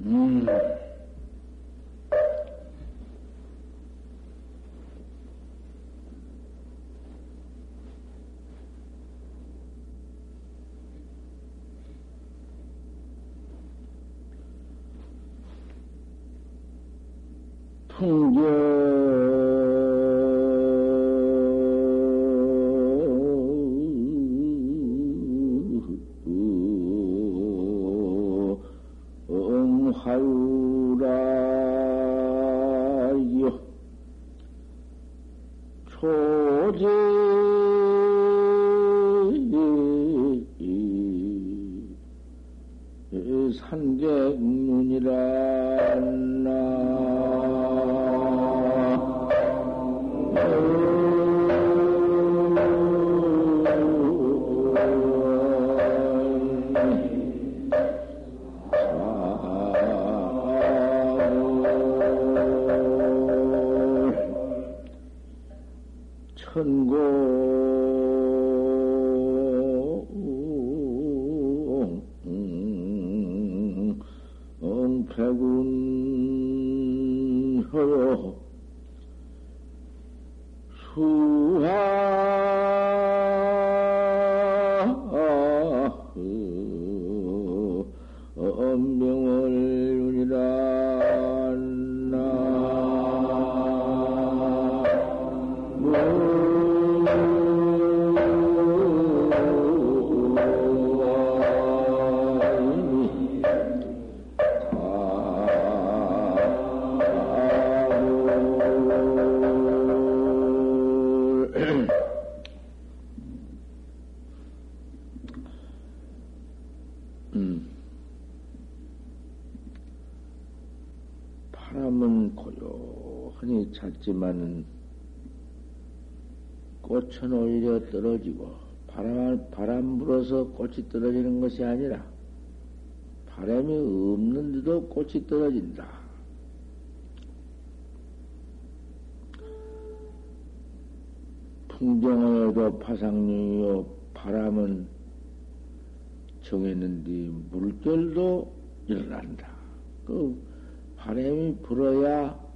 음. 있지만은 꽃은 오히려 떨어지고 바람, 바람 불어서 꽃이 떨어지는 것이 아니라 바람이 없는데도 꽃이 떨어진다. 풍경에도 파상류요 바람은 정했는데 물결도 일어난다. 그 바람이 불어야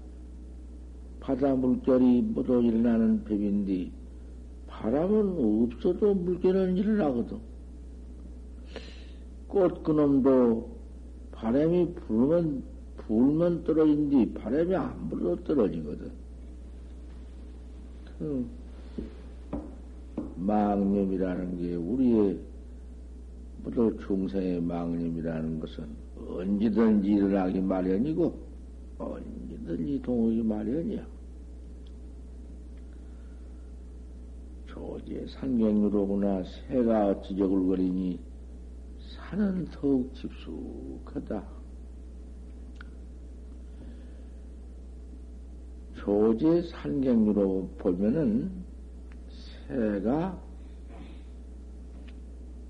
바다 물결이 모두 일어나는 법인데 바람은 없어도 물결은 일어나거든. 꽃 그놈도 바람이 불면 불면 떨어진디 바람이 안 불어도 떨어지거든. 그 망념이라는 게 우리의 모두 중생의 망념이라는 것은 언제든지 일어나기 마련이고 언제든지 동하기 마련이야. 조제 산경유로구나 새가 어찌 저글거리니 산은 더욱 깊숙하다. 조제 산경유로 보면은 새가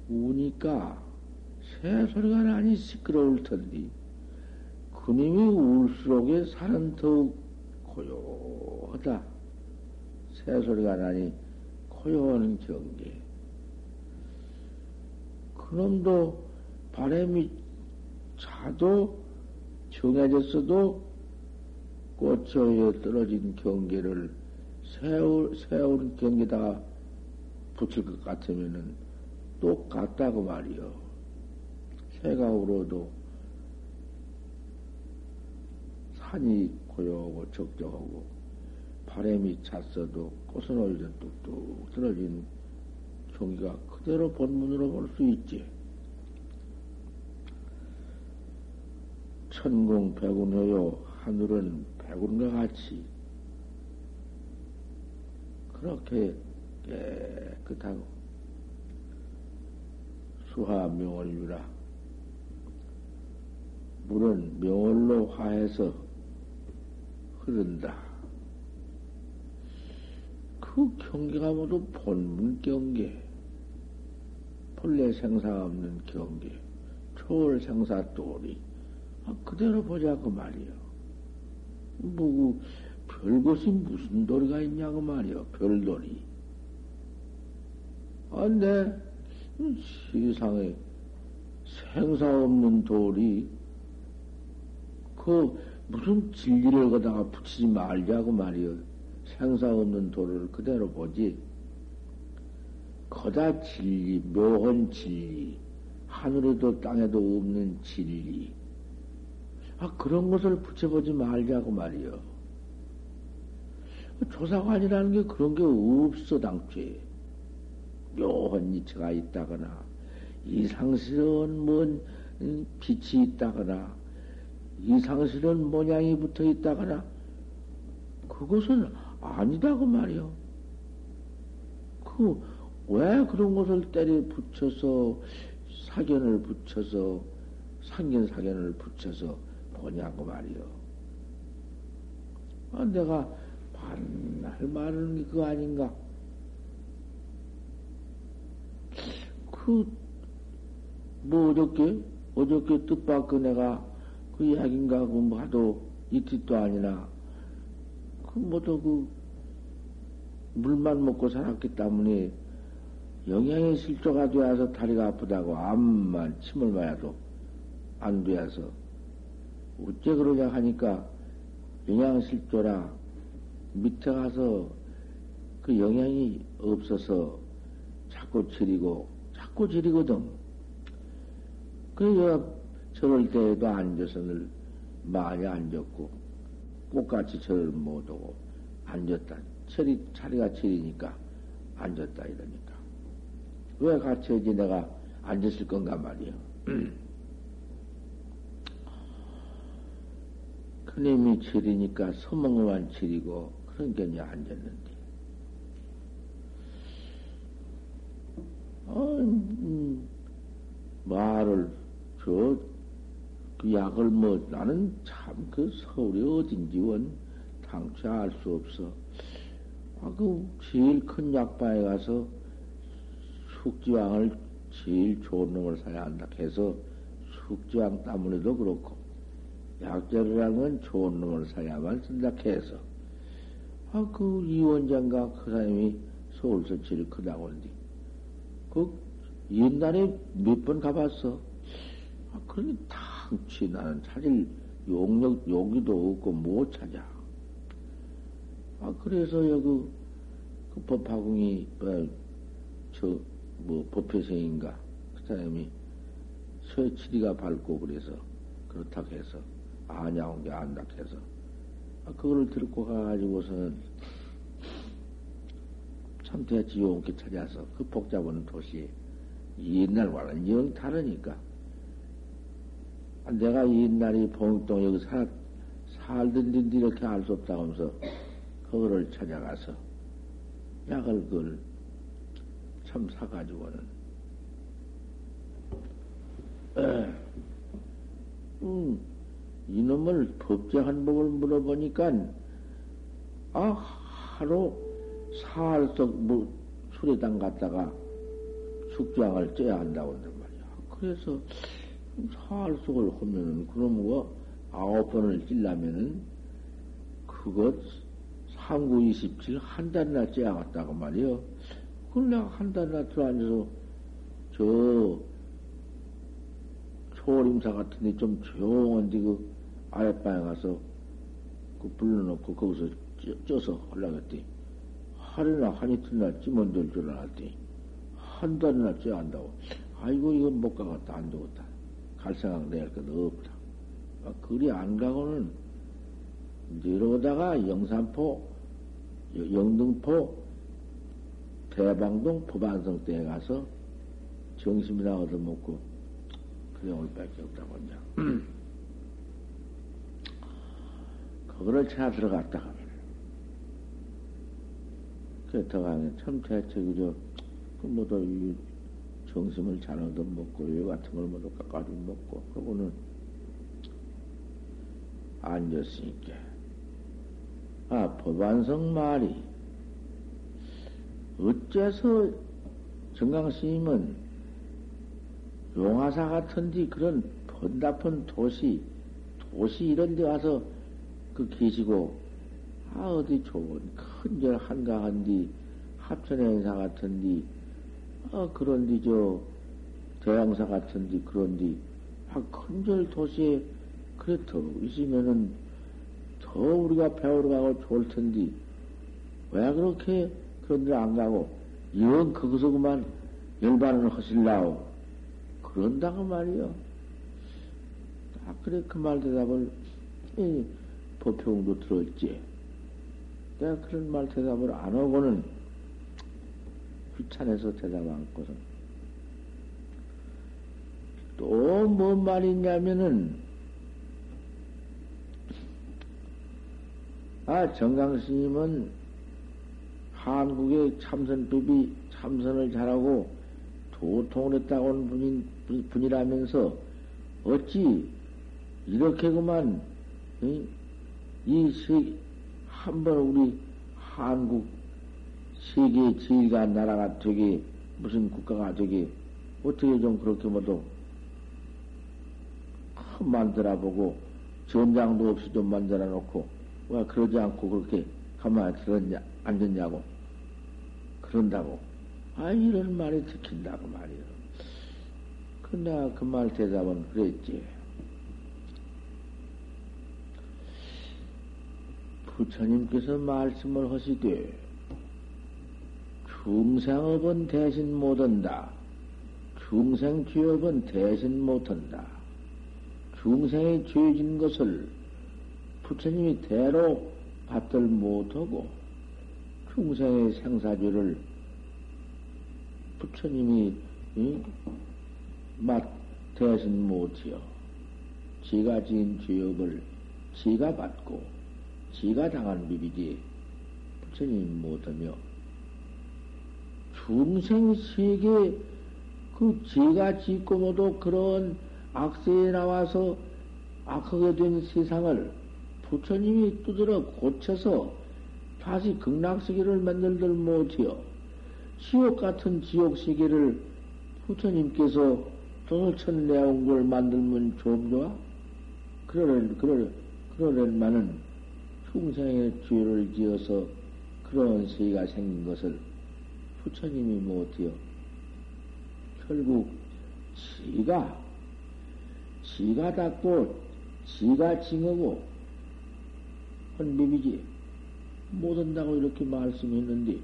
우니까 새 소리가 나니 시끄러울 텐데 그님이 울수록에 산은 더욱 고요하다. 새 소리가 나니 고요한 경계. 그놈도 바람이 차도 정해졌어도 꽃에 떨어진 경계를 세울, 세운 경계다가 붙일 것 같으면은 똑같다고 말이요. 새가 울어도 산이 고요하고 적적하고 바람이 찼어도 꽃은 오히려 뚝뚝 떨어진 종이가 그대로 본문으로 볼 수 있지. 천공 백운여요 하늘은 백운과 같이 그렇게 깨끗하고 수하 명월유라 물은 명월로 화해서 흐른다. 그 경계가 모두 본문 경계, 본래 생사 없는 경계, 초월 생사 또리, 아, 그대로 보자고 말이요. 뭐, 별것이 무슨 도리가 있냐고 말이요, 별도리. 아, 내 세상에 생사 없는 돌이 그 무슨 진리를 거다가 붙이지 말자고 말이요. 생사 없는 도를 그대로 보지. 거다 진리, 묘한 진리, 하늘에도 땅에도 없는 진리. 아, 그런 것을 붙여보지 말자고 말이요. 조사관이라는 게 그런 게 없어, 당초에. 묘한 이체가 있다거나, 이상스러운 뭔 빛이 있다거나, 이상스러운 모양이 붙어 있다거나, 그것은 아니다고 말이요. 그, 왜 그런 것을 때려 붙여서, 사견을 붙여서, 상견 사견을 붙여서 보냐고 말이요. 아, 내가 반날 말하는 게 그거 아닌가? 그, 뭐, 어저께, 어저께 뜻밖의 내가 그 이야기인가, 그뭐 하도 이틀도 아니나, 그 뭐도 그, 물만 먹고 살았기 때문에 영양이 실조가 되어서 다리가 아프다고 암만 침을 마야도 안 되어서 어째 그러냐 하니까 영양 실조라 밑에 가서 그 영양이 없어서 자꾸 지리고 자꾸 지리거든. 그래서 저럴 때에도 앉아서 늘 많이 앉았고 꽃같이 절을 못하고 앉았다. 철이 자리가 철이니까 앉았다 이러니까 왜 같이 이제 내가 앉았을 건가 말이요. 그님이 철이니까 서먹만 철이고 게 이제 앉았는데. 어, 음, 말을 저 그 약을 뭐 나는 참 그 서울이 어딘지 원 당최 알 수 없어. 아, 그 제일 큰 약방에 가서 숙지왕을 제일 좋은 놈을 사야 한다 해서 숙지왕 때문에도 그렇고 약재라는 건 좋은 놈을 사야만 쓴다 해서 아, 그 이원장과 그 사람이 서울서 제일 크다고 하는데 그 옛날에 몇 번 가봤어. 아, 그러니 당치 나는 찾을 용력, 용기도 없고 못 찾아. 아, 그래서 여기 그 법화궁이, 어, 저, 뭐, 법회생인가. 그 사람이 서치리가 밝고 그래서 그렇다고 해서 아냐온 게 안다 해서 아, 그거를 들고 가가지고서는 참 대지 용기 찾아서 그 복잡한 도시 옛날과는 영 다르니까 아, 내가 옛날에 봉동 여기 살, 데 이렇게 알 수 없다고 하면서 그거를 찾아가서 약을 그걸 참 사가지고는 에, 음, 이놈을 법제한 법을 물어보니까 아 하루 사흘석 뭐 수레당 갔다가 숙장을 쪄야 한다고 한단 말이야. 그래서 사흘석을 하면은 뭐 아홉 번을 찔라면은 그것 상구 이십칠 한 달이나 쪄야겠다고 말이요. 그걸 내가 한 달이나 들어앉아서 저 초림사 같은데 좀 조용한데 그 아랫방에 가서 그 불러놓고 거기서 쪄서 하려고 했더니 하루나 한 이틀이나 찌면 될줄 알았더니 한 달이나 쪄야 한다고. 아이고 이건 못 가겠다 안 되겠다. 갈 생각 내할 것도 없다. 아, 그리 안 가고는 이러다가 영산포, 영등포, 대방동 포반성 때에 가서 정심이나 얻어먹고 그래 올 밖에 없다고 이제. 그거를 찾아 들어갔다가 그래 들어가면 참 대책이죠. 그 뭐도 이 정심을 잘 얻어먹고 이 같은 걸 모두 깎아주 먹고 그러고는 앉았으니까. 아 법안성 말이 어째서 정강스님은 용화사 같은데 그런 번다픈 도시 도시 이런 데 와서 그 계시고, 아, 어디 좋은 큰절 한가한디, 합천행사 같은디, 아, 그런디, 저, 대양사 같은디, 그런디, 아, 큰절 도시에 그래, 더 있으면은 더 우리가 배우러 가고 좋을 텐데, 왜 그렇게 그런 데 안 가고, 영 거기서 그만 열반을 하실라오. 그런다고 말이요. 아, 그래, 그 말 대답을, 이 법평도 들었지. 내가 그런 말 대답을 안 하고는 귀찮아서 대답 안거든. 또뭔 말이냐면은, 아, 정강 스님은 한국의 참선법이 참선을 잘하고 도통을 했다고 하는 분인, 분이라면서 어찌 이렇게 그만 이, 이 세, 한번 우리 한국 세계 제일가 나라가 되게 무슨 국가가 되게 어떻게 좀 그렇게 뭐도 만들어 보고 전장도 없이 좀 만들어 놓고 왜 그러지 않고 그렇게 가만히 들었냐 앉았냐고 그런다고 아 이런 말이 듣긴다고 말이요. 근데 그말 대답은 그랬지. 부처님께서 말씀을 하시되 중생업은 대신 못한다. 중생 죄업은 대신 못한다. 중생의 죄진 것을 부처님이 대로 받들 못하고 중생의 생사죄를 부처님이 응? 맛 대신 못해요. 지가 지은 죄업을 지가 받고 지가 당한 비비지 부처님 못하며 중생 세계 그 지가 짓고 모두 그런 악세에 나와서 악하게 된 세상을 부처님이 두드러 고쳐서 다시 극락세계를 만들들 못해요. 지옥 같은 지옥 세계를 부처님께서 도천 내온 걸 만들면 좀 좋아? 그러는, 그러, 그러려만은 충생의 죄를 지어서 그런 세계가 생긴 것을 부처님이 못해요. 결국 지가 지가 닦고 지가 징하고 한 비비지 못한다고 이렇게 말씀했는데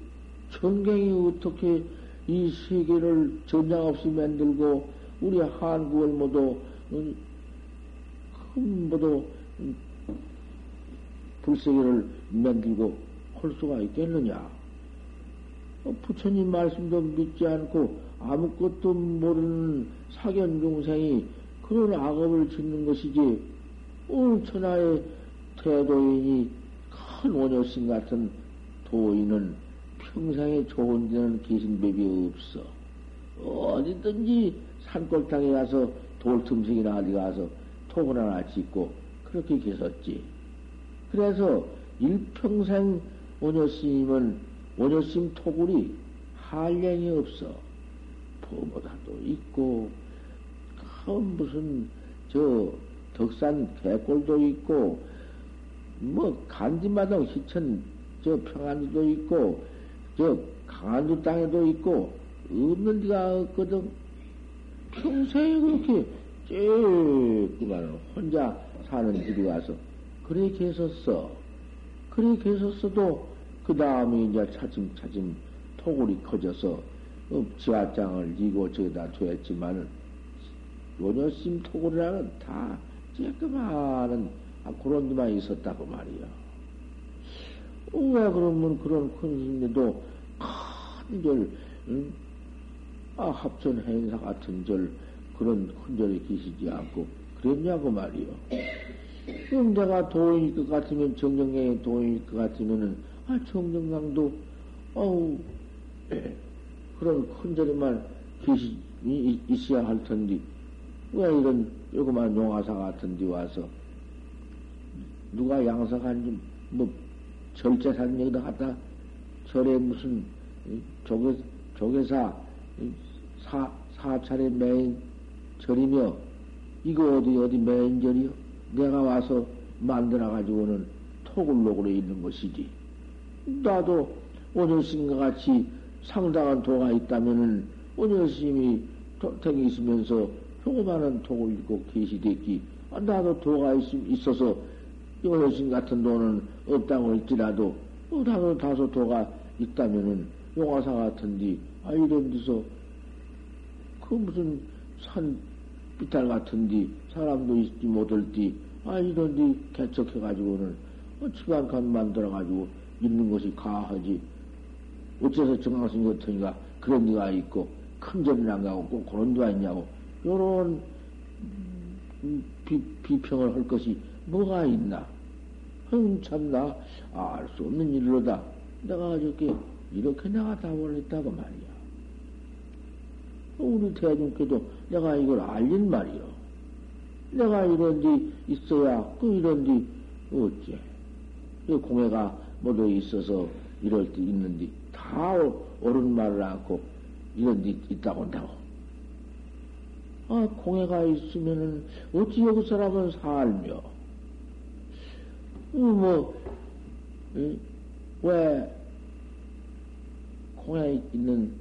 청경이 어떻게 이 세계를 전장 없이 만들고 우리 한국을 모두 큰 모두 불세계를 만들고 할 수가 있겠느냐? 어, 부처님 말씀도 믿지 않고 아무것도 모르는 사견 중생이 그런 악업을 짓는 것이지, 어, 천하의 태도인이 큰 원효신 같은 도인은 평생에 좋은 데는 계신 법이 없어. 어디든지 산골 땅에 가서 돌틈식이나 어디 가서 톡을 하나 짓고 그렇게 계셨지. 그래서 일평생 원효스님은 원효스님 토굴이 한량이 없어. 보보다도 있고, 큰 무슨 저 덕산 개골도 있고, 뭐 간지마당 희천 저 평안도 있고, 저 강안도 땅에도 있고, 없는 데가 없거든. 평생에 그렇게 쬐끄만 혼자 사는 집에 가서 그렇게 했었어. 그렇게 했었어도 그 다음에 이제 차츰차츰 토굴이 커져서 어, 지하장을 이고 저기다 둬했지만은 요녀심 토굴이라는 다 쬐끄마한 아, 그런 데만 있었다고 말이야. 어, 왜 그러면 그런 큰 힘에도 큰 절, 응? 아, 합천 행사 같은 절, 그런 큰 절에 계시지 않고 그랬냐고 말이요. 그럼 내가 도인일 것 같으면, 정정강이 도인일 것 같으면은, 아, 정정강도, 어우, 예, 그런 큰 자리만 계시, 있어야 할 텐데, 왜 이런 요그만 용화사 같은 데 와서, 누가 양석한지, 뭐, 절제산 여기다 갖다, 절에 무슨, 조계, 조계사, 사, 사찰의 메인 절이며, 이거 어디, 어디 메인 절이요? 내가 와서 만들어가지고는 토굴록으로 있는 것이지. 나도 원효스님과 같이 상당한 도가 있다면은 원효스님이 덕이 있으면서 조그마한 독을 읽고 계시됐기. 아, 나도 도가 있, 있어서 용여신 같은 돈은 없다고 할지라도 또 다소 다소 도가 있다면은 용화사 같은디 아 이런 데서 그 무슨 산 비탈 같은디 사람도 있지 못할디 아 이런 데 개척해가지고는 어, 집안칸 만들어가지고 있는 것이 가하지. 어째서 정황신 같으니까 그런 데가 있고 큰 절은 안 가고 꼭 그런 데가 있냐고. 요런 음, 비, 비평을 할 것이 뭐가 있나? 흥 참나 알 수 없는 일로다. 내가 어저께 이렇게 내가 답을 했다고 말이야. 우리 대중께도 내가 이걸 알린 말이요 내가 이런 데 있어야 그 이런 데 어째? 공해가 모두 있어서 이럴 때 있는데 다 옳은 말을 않고 이런 데 있다고 한다고. 아, 공해가 있으면은 어찌 여기 사람은 살며, 어, 뭐, 왜 공해에 있는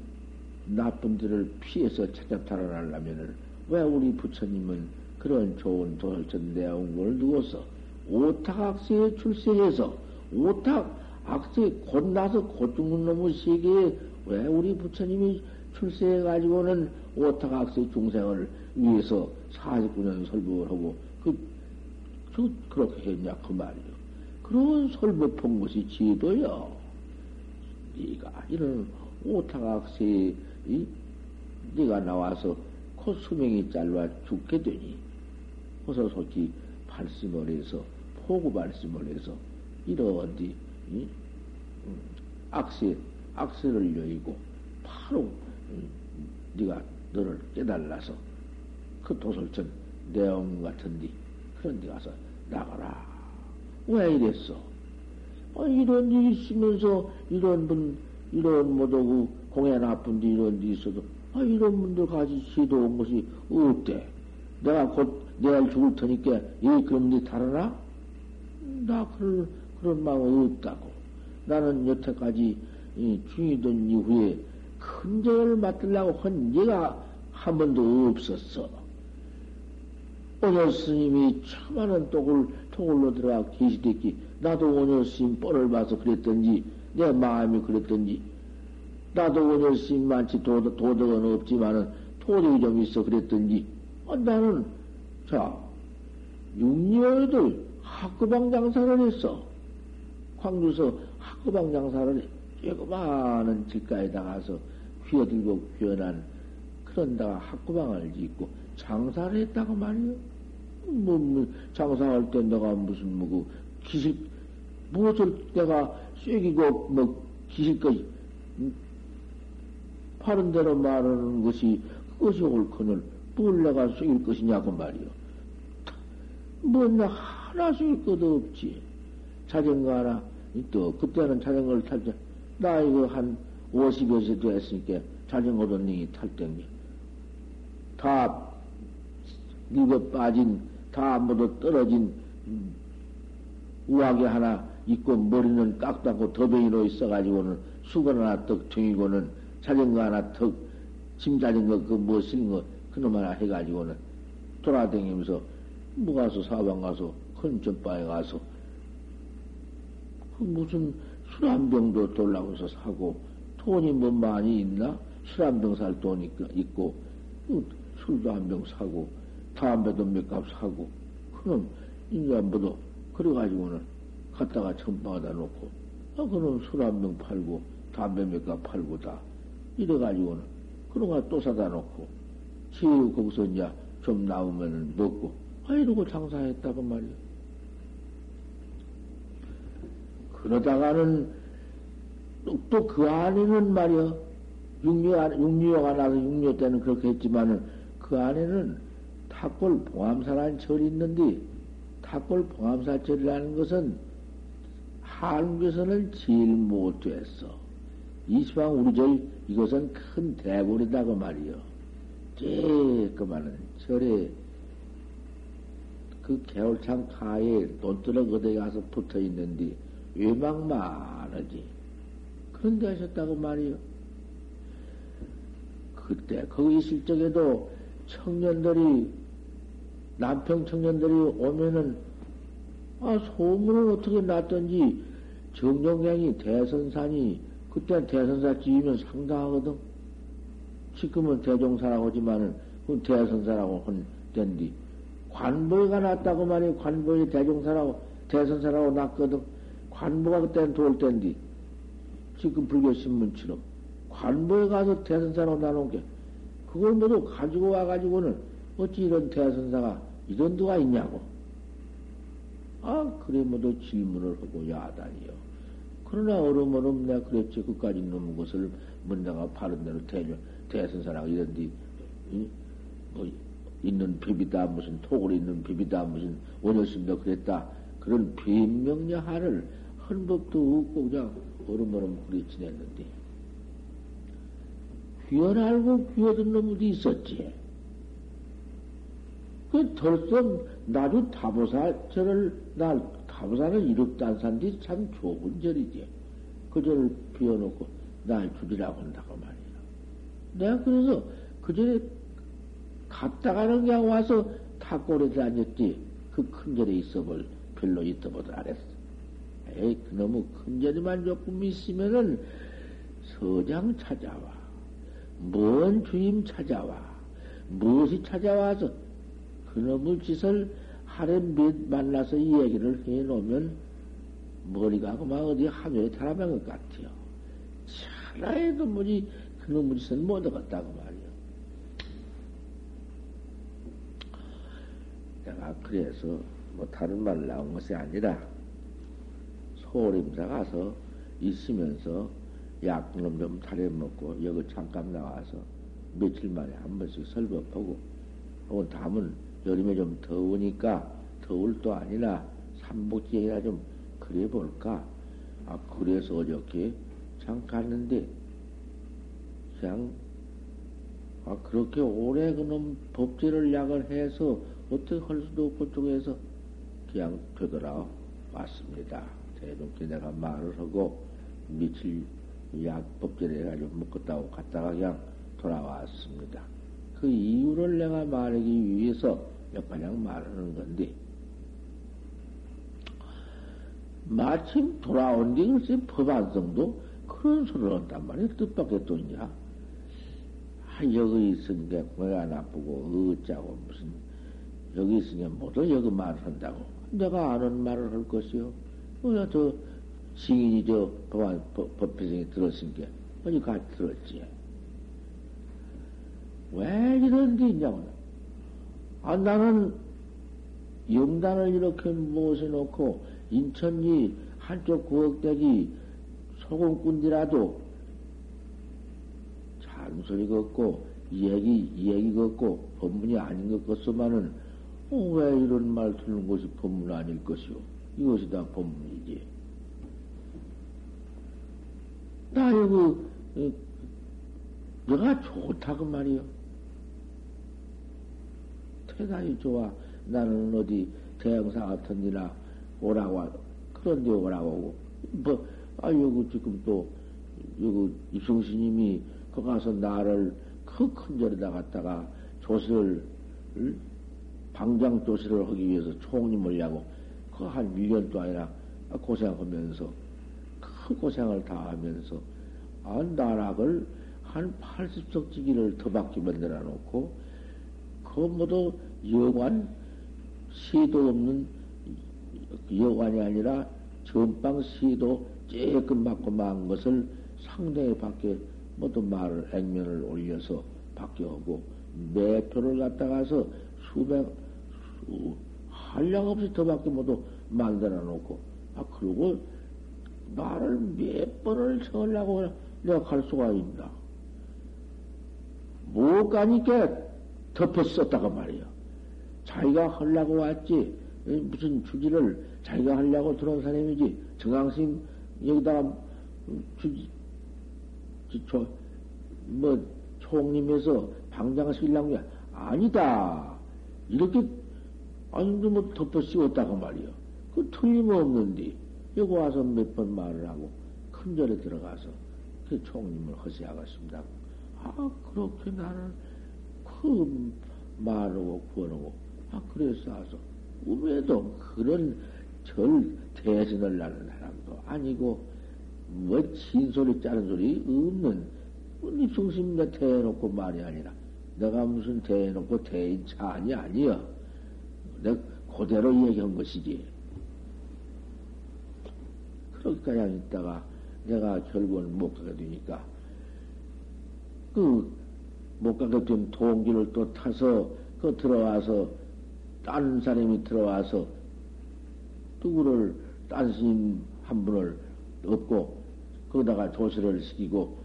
나쁜 들을 피해서 찾아 달아나려면은 왜 우리 부처님은 그런 좋은 도설천 내용을 누워서 오탁악세에 출세해서 오탁 악세 곧 나서 곧 죽는 놈의 세계에 왜 우리 부처님이 출세해가지고는 오탁 악세 중생을 위해서 49년 설법을 하고 그, 저, 그렇게 했냐 그 말이요. 그런 설법한 것이 지도요. 네가 이런 오탁 악세 이 네가 나와서 코 수명이 짧아 죽게 되니 어서 솔직히 발심을 해서 포구 발심을 해서 뒤 음, 악세, 악세를 여의고 바로 음, 네가 너를 깨달아서 그 도솔천 내용 같은데 그런 데 가서 나가라. 왜 이랬어? 아, 이런 일 있으면서 이런 분, 이런 뭐도 공연 나쁜 데 이런 데 있어도 아, 이런 분들 같이 시도 온 것이 어때? 내가 곧 내일 죽을 테니까 이 그런 데 달아나? 나 그럴 그런 마음 없다고. 나는 여태까지 중이던 이후에 큰 죄를 맡으려고 한 예가 한 번도 없었어. 오늘 스님이 참많은 똑을, 토굴로 들어가 계시댔기, 나도 오늘 스님 뻘을 봐서 그랬던지, 내 마음이 그랬던지, 나도 오늘 스님만치 도덕, 도덕은 없지만은 도덕이 좀 있어 그랬던지, 아, 나는, 자, 육녀들 학구방 장사를 했어. 광주서 학구방 장사를 조그마한 길가에 다 가서 휘어들고 휘어난 그런 다가 학구방을 짓고 장사를 했다고 말이요. 뭐, 뭐 장사할 때 내가 무슨 뭐고 그 기실 무엇을 내가 쐐기고 뭐 기실까지 음? 파른 대로 말하는 것이 그것이 옳거늘 뭘 내가 쐐길 것이냐고 말이요. 뭐나 하나 쐐길 것도 없지. 자전거 하나, 또, 그때는 자전거를 탈 때, 나 이거 한 50여 세 됐으니까 자전거도 닝이 탈 때니. 다, 늙어 빠진, 다 모두 떨어진, 음, 우악이 하나 있고 머리는 깎다고 더뱅이로 있어가지고는 수건 하나 떡 정이고는 자전거 하나 턱, 짐 자전거 그뭐 실는 거, 그놈 하나 해가지고는 돌아다니면서 뭐 가서 사방 가서 큰 전바에 가서 그 무슨 술 한 병도 돌라고서 사고 돈이 뭐 많이 있나? 술 한 병 살 돈이 있고 그 술도 한 병 사고 담배도 몇 값 사고 그럼 인간보다 그래가지고는 갖다가 천방에다 놓고 아 그럼 술 한 병 팔고 담배 몇 값 팔고 다 이래가지고는 그런 거또 사다 놓고 지우 거기서 이제 좀 나오면은 먹고 아 이러고 장사했다고 말이야. 그러다가는 또 그 안에는 말이야 육류, 육류가 나서 육류 때는 그렇게 했지만은 그 안에는 탁골 봉암사라는 절이 있는데 탁골 봉암사 절이라는 것은 한국에서는 제일 못됐어. 이시방 우리 절 이것은 큰 대골이다 그 말이요. 쬐끄만은 절에 그 개울창 가에 논두렁 어디 가서 붙어 있는데 외망만 하지. 그런데 하셨다고 말이요. 그때 거기 있을 적에도 청년들이 남평 청년들이 오면은, 아, 소문을 어떻게 났던지, 정정량이 대선산이, 그때 대선사 지으면 상당하거든. 지금은 대종사라고 하지만은, 그 대선사라고 한 때인데, 관보가 났다고 말이야. 관보이 대종사라고, 대선사라고 났거든. 관보가 그때는 돌 때인데, 지금 불교신문처럼. 관보에 가서 대선사라고 나눈 게, 그걸 모두 가지고 와가지고는 어찌 이런 대선사가 이런 데가 있냐고. 아, 그래 모두 질문을 하고 야단이요. 그러나 얼음얼음 내가 그랬지. 그까지 넘은 것을 뭔가가 바른 대로 대려, 대선사라고 이런 데, 뭐, 있는 비비다, 무슨 톡을 있는 비비다, 무슨 원효심도 그랬다. 그런 비명야하를 헌 법도 없고 그냥 얼음얼음 그리 지냈는데. 귀연 알고 귀어든 놈들이 있었지. 그 덜썩 나주 타보사 절을 날 타보사는 이륙단산디 참 좋은 절이지. 그 절을 비워놓고 날 주리라고 한다고 말이야. 내가 그래서 그 절에 갔다가는 그냥 와서 탁골에 앉았지. 그 큰 절에 있어 볼 별로 있어보도 안 했어. 에이, 그놈의 큰 절에만 조금 있으면은 서장 찾아와. 먼 주임 찾아와. 무엇이 찾아와서 그놈의 짓을 하루에 몇 만나서 이 얘기를 해 놓으면 머리가 그만 어디 하늘에 달아난 것 같아요. 차라리도 뭐지 그놈의 짓은 못 얻었다고 말이요. 내가 그래서 뭐 다른 말 나온 것이 아니라 소림사 가서 있으면서 약놈 좀 타려 먹고 여기 잠깐 나와서 며칠 만에 한 번씩 설법하고 혹은 다음은 여름에 좀 더우니까 더울 도 아니라 삼복지이나 좀 그래 볼까 아 그래서 어저께 잠깐 갔는데 그냥 아 그렇게 오래 그놈 법제를 약을 해서 어떻게 할 수도 없고 쪽에서 그냥 되돌아 왔습니다. 대중께 내가 말을 하고 며칠 약법제를 해가지고 묶었다고 갔다가 그냥 돌아왔습니다. 그 이유를 내가 말하기 위해서 몇가냥 말하는 건데, 마침 돌아온 뒤 글쎄 법안성도 그런 소리를 한단 말이야. 뜻밖의 또 있냐? 아, 여기 있으니까 뭐가 나쁘고, 어쩌고, 무슨, 여기 있으니까 모두 여기 말을 한다고. 내가 아는 말을 할 것이요. 뭐야, 저, 시인이 저 법안, 법회생이 들었으니까, 어디 같이 들었지. 왜 이런 데 있냐고. 아, 나는 영단을 이렇게 모셔놓고, 인천이 한쪽 구역대기 소금꾼이라도 잔소리 걷고, 얘기, 얘기 걷고, 법문이 아닌 것 같소만은, 어, 왜 이런 말 듣는 것이 법문 아닐 것이오? 이것이 다 법문이지. 나 여기, 내가 좋다고 말이요. 대단히 좋아. 나는 어디 대형사 같은 데나 오라고, 그런 데 오라고 하고. 뭐, 아, 여기 지금 또, 여기 입성스님이 거 가서 나를 그 큰 절에다 갔다가 조시를, 방장 조시를 하기 위해서 총님을 야고, 그한 1년도 아니라 고생하면서 큰 고생을 다 하면서, 아, 나락을 한 80석 지기를 더 받게 만들어 놓고, 그 모두 여관, 시도 없는 여관이 아니라 전방 시도 쬐끔 받고 만 것을 상대에 밖에 모두 말을, 액면을 올려서 하고, 매표를 갖다가서 수백, 수, 한량 없이 더 밖에 모두 만들어 놓고, 아, 그러고 말을 몇 번을 세우려고 내가 갈 수가 있나. 못 가니까 덮었었다가 말이야. 자기가 하려고 왔지, 무슨 주지를 자기가 하려고 들어온 사람이지, 정강심 여기다가 주지, 저, 뭐, 총님에서 방장을 쓰려고 게 아니다. 이렇게, 아니, 뭐 덮어 씌웠다고 말이야. 그 틀림없는데. 여기 와서 몇 번 말을 하고 큰 절에 들어가서 그 총님을 허세하겠습니다. 아 그렇게 나는 그 말하고 구원하고 아, 그래서 와서, 우에도 그런 절 대신을 나는 사람도 아니고, 뭐, 진소리 짜는 소리 없는, 입성심 내 대해놓고 말이 아니라, 내가 무슨 대해놓고 대인 차안이 아니여. 내가 그대로 얘기한 것이지. 그렇게 그냥 있다가 내가 결국은 못 가게 되니까, 그, 못 가게 된 동기를 또 타서, 그 들어와서, 딴 사람이 들어와서, 누구를, 딴 스님 한 분을 얻고, 거기다가 조시를 시키고,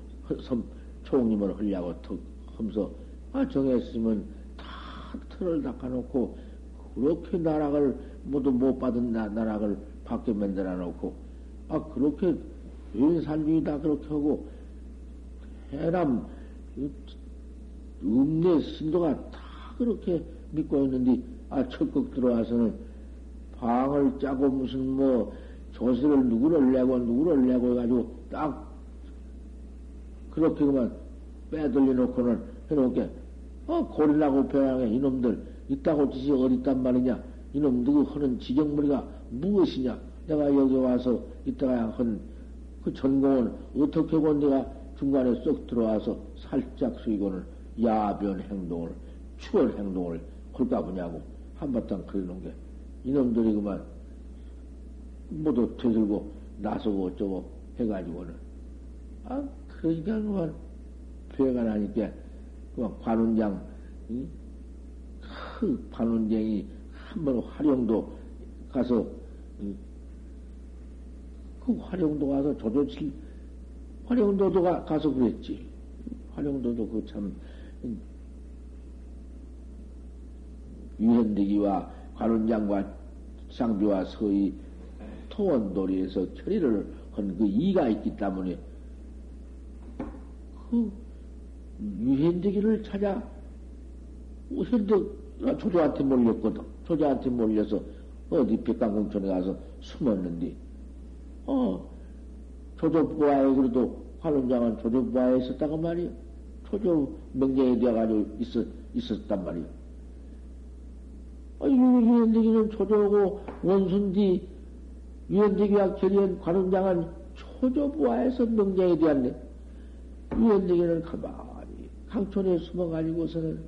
섬, 총님을 하려고 턱 하면서, 아, 정했으면 다 틀을 닦아놓고, 그렇게 나락을, 모두 못 받은 나, 나락을 밖에 만들어 놓고, 아, 그렇게, 웬산주의 다 그렇게 하고, 해남, 음내 신도가 다 그렇게 믿고 있는데, 아, 적극 들어와서는 방을 짜고 무슨 뭐, 조세를 누구를 내고 누구를 내고 해가지고 딱, 그렇게 그만 빼돌려 놓고는 해놓게, 어, 고리라고 배양해, 이놈들. 있다고 짓이 어딨단 말이냐? 이놈 누구 하는 지정머리가 무엇이냐? 내가 여기 와서 이따가 한 그 전공을 어떻게 본 내가 중간에 쏙 들어와서 살짝 수이고는 야변 행동을, 추월 행동을 할까 보냐고 한바탕 그러는 게 이놈들이 그만 모두 되들고 나서고 어쩌고 해가지고는 아 그러니까 그만 배가 나니까 그만 관운장 응? 그 관운장이 한번 활용도 가서 응? 그 활용도 가서 조조칠 활용도도가 가서 그랬지 활용도도 그 참 유현대기와 관운장과 상비와 서의 토원도리에서 처리를 한 그 이가 있기 때문에 그 유현대기를 찾아 현대 조조한테 몰렸거든. 조조한테 몰려서 어디 백강공천에 가서 숨었는데 어 조조부하에 그래도 관운장은 조조부하에 있었다고 말이야. 조조 명령이 되어가지고 있었, 있었단 말이야. 아, 유현대기는 조조고 원순디 유현대기와 결의한 관운장은 초조부하에서 명장이 되었네. 유현대기는 가만히 강촌에 숨어가지고서는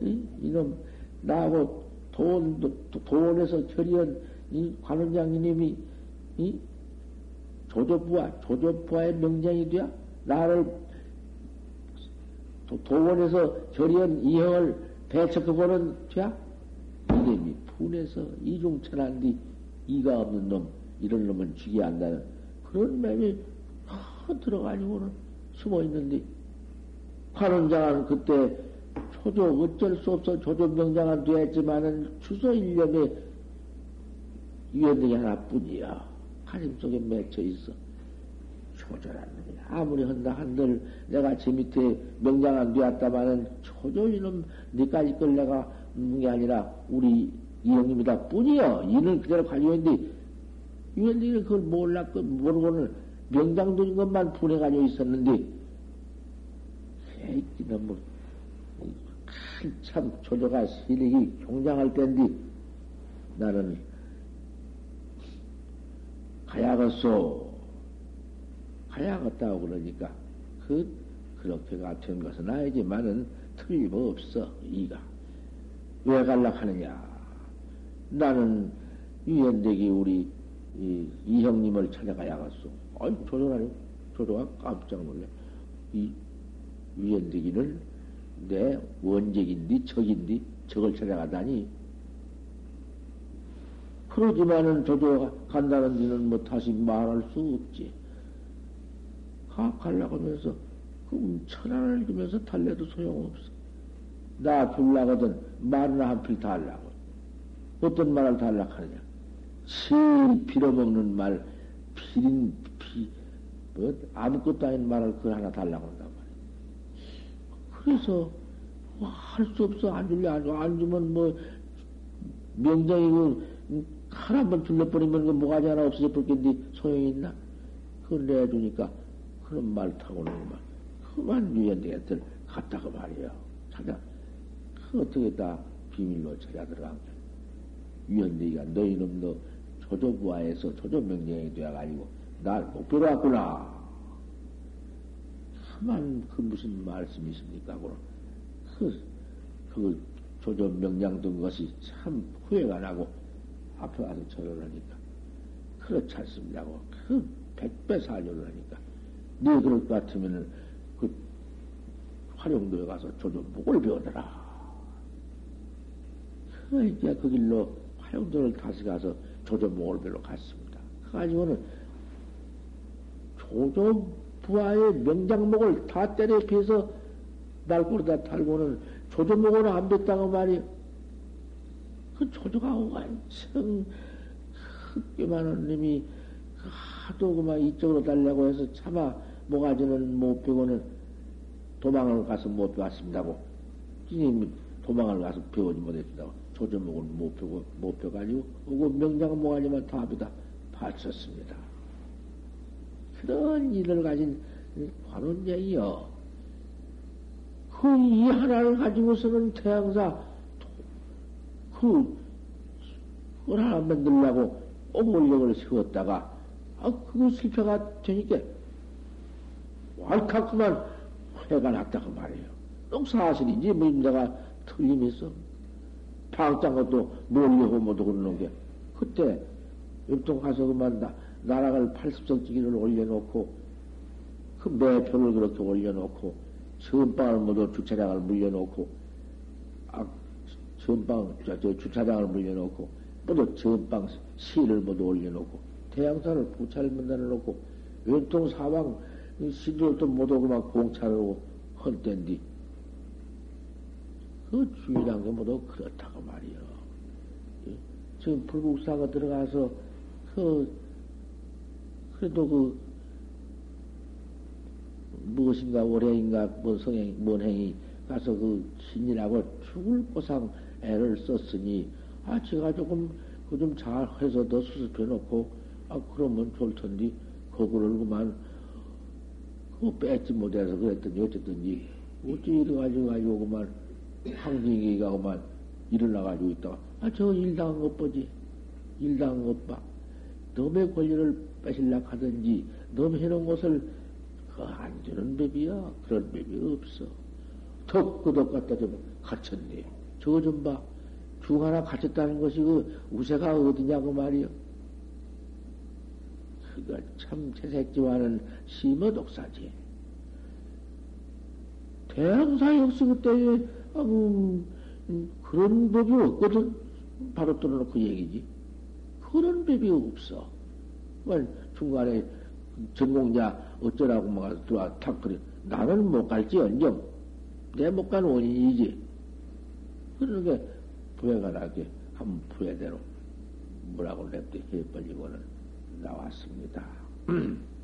이놈 나하고 돈 돈에서 결의한 이 관원장님이 이 조조부하 조조부하의 명장이 되어 나를 도원에서 결의한 이형을 배척하고는 돼야? 이름이 분해서 이중천한 뒤 이가 없는 놈, 이런 놈은 죽이 한다는 그런 맴이 들어가지고는 숨어 있는데, 관원장은 그때 초조, 어쩔 수 없어 조조명장은 되었지만은 주소 일념에 위원들이 하나뿐이야. 가슴 속에 맺혀 있어. 초조란 놈이 아무리 한다 한들 내가 제 밑에 명장 안 되었다마는 초조 이놈 니까지 걸 내가 묻는 게 아니라 우리 이 형님이다 뿐이여. 이는 그대로 가지고 있는데, 위원들이 그걸 몰랐고, 모르고는 명당된 것만 분해가지고 있었는데, 에이, 너무, 한참 조조가 실력이 경장할 때인데, 나는, 가야겠소. 가야겠다고 그러니까, 그, 그렇게 같은 것은 아니지만은 틀림없어, 이가. 왜 갈락하느냐? 나는 유현대기 우리 이, 이 형님을 찾아가야겠어. 아이, 조조라니. 조조가 깜짝 놀래. 이 유현대기는 내 원적인디, 적인디, 적을 찾아가다니. 그러지만은 조조가 간다는 데는 뭐 다시 말할 수 없지. 가, 갈라고 하면서, 그 천안을 주면서 달래도 소용없어. 나 줄라거든 말이나 한필다 하려고. 어떤 말을 달락하느냐? 제일 빌어먹는 말, 필인, 피, 뭐, 아무것도 아닌 말을 그걸 하나 달라고 말이야. 그래서, 뭐 할수 없어. 안 줄래, 안, 안 주면 뭐, 명장이고, 칼 한번 둘러버리면 그 뭐가지 하나 없어져 버겠는데 소용이 있나? 그걸 내주니까, 그런 말 타고는 말. 그만 유연대한테 갔다가 말이야. 찾아. 어떻게 다 비밀로 찾아 들어간 거야. 위원대기가 너희놈 너 조조부하에서 조조명령이 되어가지고 날못 배워왔구나. 가만 그 무슨 말씀이십니까? 그, 그 조조명령 든 것이 참 후회가 나고 앞에 와서 절을 하니까 그렇지 않습니다고 그 백배 사절을 하니까 네 그럴 것 같으면은 그 활용도에 가서 조조목을 배우더라. 그러니까 그 길로 활용도를 다시 가서 조조목을 배우러 갔습니다. 그가지고는 조조 부하의 명장목을 다 때려 피해서 날고르다 탈고는 조조목을 안 뱉다고 말이요. 그 조조가 완청 많은 놈이 하도 그만 이쪽으로 달려고 해서 차마 모가지는 못 배고는 도망을 가서 못 배웠습니다고. 님 도망을 가서 배우지 못했다고. 조조목은 못 배고, 못 배가지고, 오고 명장 모가지만 다 배다 바쳤습니다. 그런 일을 가진 관원쟁이요. 그이 하나를 가지고서는 태양사, 그, 그걸 하나 만들려고 옥물력을 세웠다가, 아, 그거 실패가 되니까, 왈칵 그만 회가 났다고 말이에요. 똥사실이지, 뭐, 내가 틀림있어. 방장 것도 모르려고 못하고 그러는 게. 그때, 옆동 가서 그만 나, 나락을 80성짜리를 올려놓고, 그 매표를 그렇게 올려놓고, 전방을 모두 주차장을 물려놓고, 아, 전방, 저, 저 주차장을 물려놓고, 모두 전방 시를 모두 올려놓고, 태양산을 부차를 만들어놓고, 왼통 사방 시들도 모두 그만 공차를 할 텐디, 그 주의란 게 모두 그렇다고 말이요. 예? 지금 불국사가 들어가서, 그, 그래도 그, 무엇인가 월행인가 뭔 성행, 뭔 행이 가서 그 신이라고 죽을 보상 애를 썼으니, 아, 제가 조금 그 좀 잘 해서 더 수습해 놓고, 아, 그러면 좋을 텐데, 그거를 그만, 그거 뺏지 못해서 그랬더니, 어쨌든지, 어찌 이래가지고 가지고 그만, 황진기가 그만 일어나가지고 있다가, 아, 저 일당한 것 보지. 일당한 것 봐. 너의 권리를 뺏으려 하든지, 너 해놓은 것을 그안 주는 법이야. 그런 법이 없어. 덕그덕 갖다 좀 갇혔네. 저거 좀 봐. 중 하나 갇혔다는 것이 그 우세가 어디냐고 말이요. 그거 참 제색지와는 심어 독사지. 대항사 역시 그때 아, 음, 음, 그런 법이 없거든. 바로 떨어놓고 얘기지. 그런 법이 없어. 중간에 전공자 어쩌라고 막 들어와 탁 그래. 나는 못 갈지 언정. 내못 가는 원인이지. 그러게 부해가 나게 한 부해대로 뭐라고 냅대 해버리고는 나왔습니다.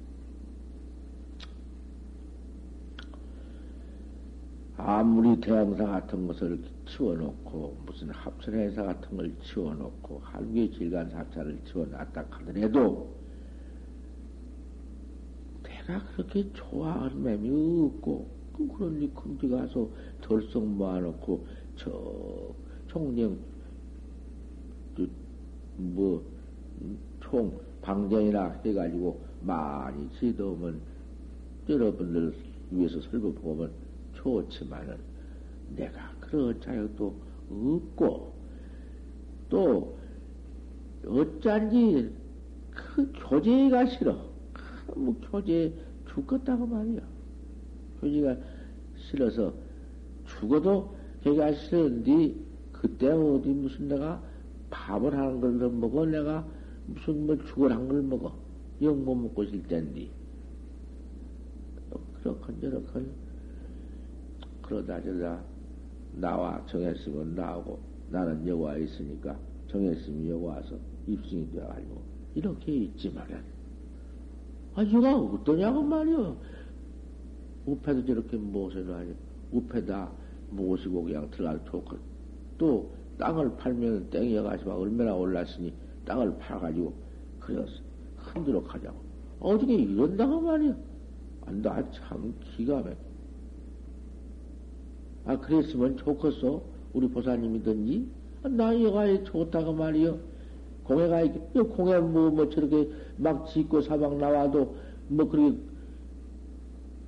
아무리 대항사 같은 것을 치워놓고 무슨 합천회사 같은 걸 치워놓고 한국의 질간 사찰을 치워놨다 하더라도 내가 그렇게 좋아하는 맴이 없고, 그 그러니 금지 가서 덜썩 모아놓고, 저, 총령, 뭐, 총, 방정이나 해가지고 많이 지도면 여러분들 위해서 설교 보면 좋지만은 내가 그런 자격도 없고, 또, 어쩐지 그 교제가 싫어. 뭐 교제 죽겠다고 말이야. 교제가 싫어서 죽어도 걔가 싫은데 그때 어디 무슨 내가 밥을 하는 걸 먹어? 내가 무슨 뭐 죽을 한걸 먹어? 영 못 먹고 있을 텐데. 그렇건 저렇건 그러다 저다 나와 정했으면 나오고 나는 여와 있으니까 정했으면 여와 와서 입승이 되어가지고 이렇게 있지만은 아, 이가 어떠냐고 말이요. 우패도 저렇게 무엇을 하니, 우패다 모시고 그냥 들어가서 좋고, 또 땅을 팔면 땡이 가지고 얼마나 올랐으니 땅을 팔아가지고, 그래서 흔들어 가자고. 어떻게 이런다고. 안다, 아, 참 기가 막혀. 아, 그랬으면 좋겠어. 우리 보사님이든지, 나 여가에 좋다고 말이요. 공해가, 있 공해 뭐, 뭐 저렇게 막 짓고 사방 나와도 뭐 그렇게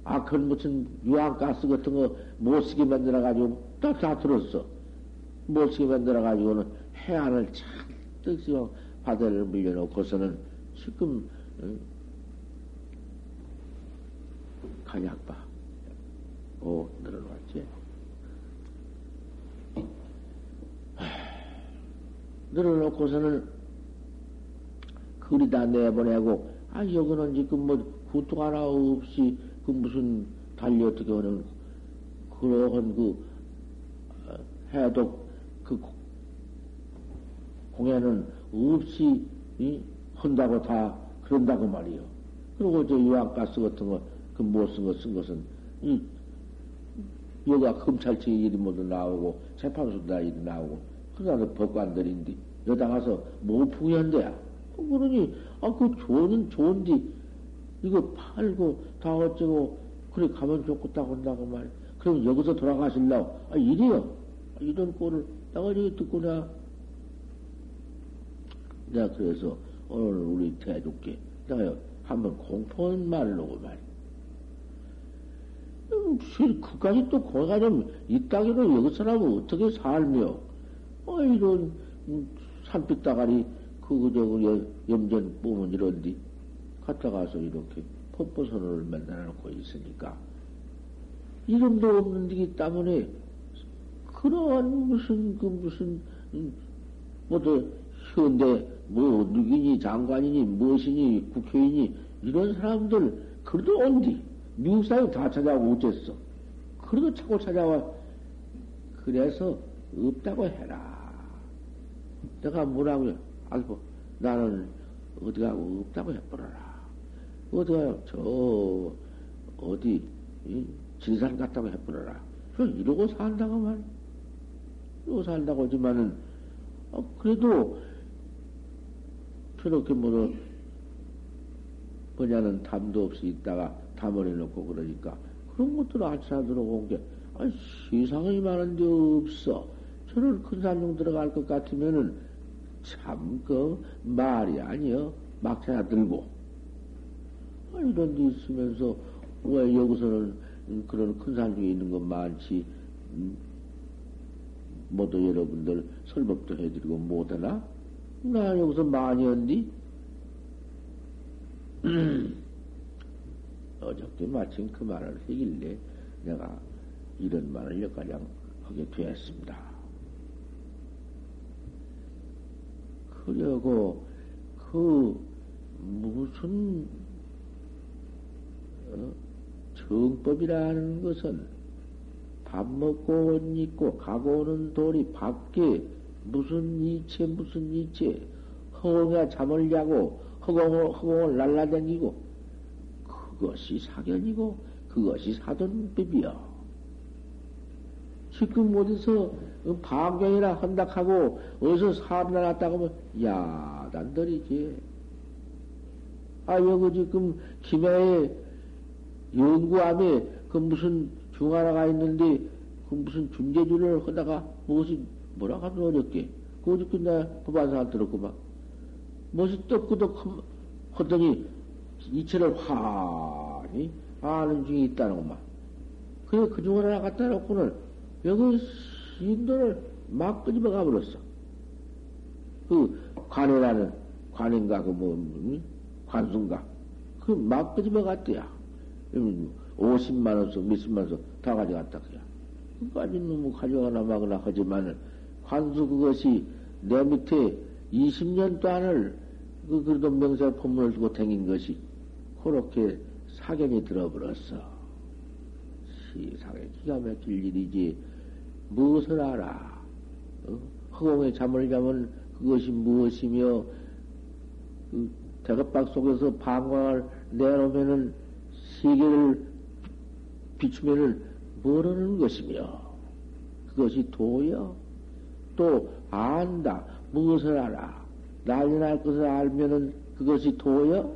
악한 무슨 유황가스 같은 거 못 쓰게 만들어가지고 다, 다 들었어. 못 쓰게 만들어가지고는 해안을 잔뜩 지금 바다를 물려놓고서는 지금, 응? 간약봐. 오, 늘어났지. 늘어놓고서는 그리 다 내보내고, 아, 여기는 지금 뭐, 구토 하나 없이, 그 무슨, 달리 어떻게 하는, 그러한 그, 어, 해독, 그, 공연은 없이, 이, 한다고 다, 그런다고 말이요. 그리고 저 유황가스 같은 거, 그 못 쓴 거 쓴 것은, 이, 여가 검찰청 일이 모두 나오고, 재판소 다 일이 나오고, 그나도 법관들인데, 여당 가서 뭐 부연대야. 그러니, 아, 그 좋은, 좋은데, 이거 팔고, 다 어쩌고, 그래, 가면 좋겠다고 한다고 말. 그럼 여기서 돌아가실라고. 아, 이래요. 아, 이런 꼴을, 내가 이렇게 듣고나. 내가 그래서, 오늘 우리 대두께, 내가 한번 공포한 말을 놓고 말. 음, 그까지 또 거가 좀, 이따기로 여기 사람은 어떻게 살며, 어, 이런, 음, 산빛 따가리, 그거 저거 염전 뿜은 이런디 갔다 가서 이렇게 폭포선을 만들어 놓고 있으니까. 이름도 없는 데기 때문에 그러한 무슨 그 무슨 뭐도 현대 뭐 누기니 장관이니 무엇이니 국회의원이 이런 사람들 그래도 온디 미국 사람 다 찾아오고 어쨌어 그래도 자꾸 찾아와. 그래서 없다고 해라. 내가 뭐라고요 아이고, 나는 어디 가고 없다고 해버려라. 어디 가요? 저, 어디, 이, 진산 갔다고 해버려라. 이러고 산다고 말. 이러고 산다고 하지만은, 어, 그래도, 저렇게 뭐로, 뭐냐는 담도 없이 있다가 담을 해놓고 그러니까, 그런 것들 알차 들어온 게, 아, 세상에 많은데 없어. 저런 큰 산중 들어갈 것 같으면은, 참, 그, 말이 아니여. 막차야 들고. 아, 이런 데 있으면서, 왜 여기서는 그런 큰 산 중에 있는 것 많지, 음, 모두 여러분들 설법도 해드리고 못하나? 나 여기서 많이 언디? 어저께 마침 그 말을 하길래 내가 이런 말을 여기까지 하게 되었습니다. 그려고 그 무슨 어? 정법이라는 것은 밥 먹고 옷 입고 가고 오는 돌이 밖에 무슨 이체 무슨 이체 허공에 잠을 자고 허공을 허공을 날라다니고 그것이 사견이고 그것이 사돈법이야. 지금 어디서 방경이나 한다 하고 어디서 사람 나갔다고 하면 야단들이지. 아 여기 지금 김해에 연구함에 그 무슨 중하나가 있는데 그 무슨 중재주를 하다가 무엇이 뭐라 하도 어렵게 그 어저께 나 법안사 들었구만. 무엇이 떡끄덕 하더니 이체를 환히 아는 중이 있다는 것만. 그래 그 중 하나 갖다 놓고는 여기 신도를 막 끄집어 가버렸어. 그 관이라는 관인가 그 뭐 관순가 그 막 끄집어 갔대야. 50만 원씩 몇십만 원씩 다 가져갔다 그야. 그까지 너무 가져가나 막으나 하지만은 관수 그것이 내 밑에 20년 동안을 그 그래도 명세 법문을 두고 다닌 것이 그렇게 사견이 들어버렸어. 세상에 기가 막힐 일이지. 무엇을 알아? 어? 허공에 잠을 자면 그것이 무엇이며, 그 대갑박 속에서 방광을 내놓으면은 세계를 비추면은 모르는 것이며, 그것이 도여? 또 안다. 무엇을 알아? 난리 날 것을 알면은 그것이 도여?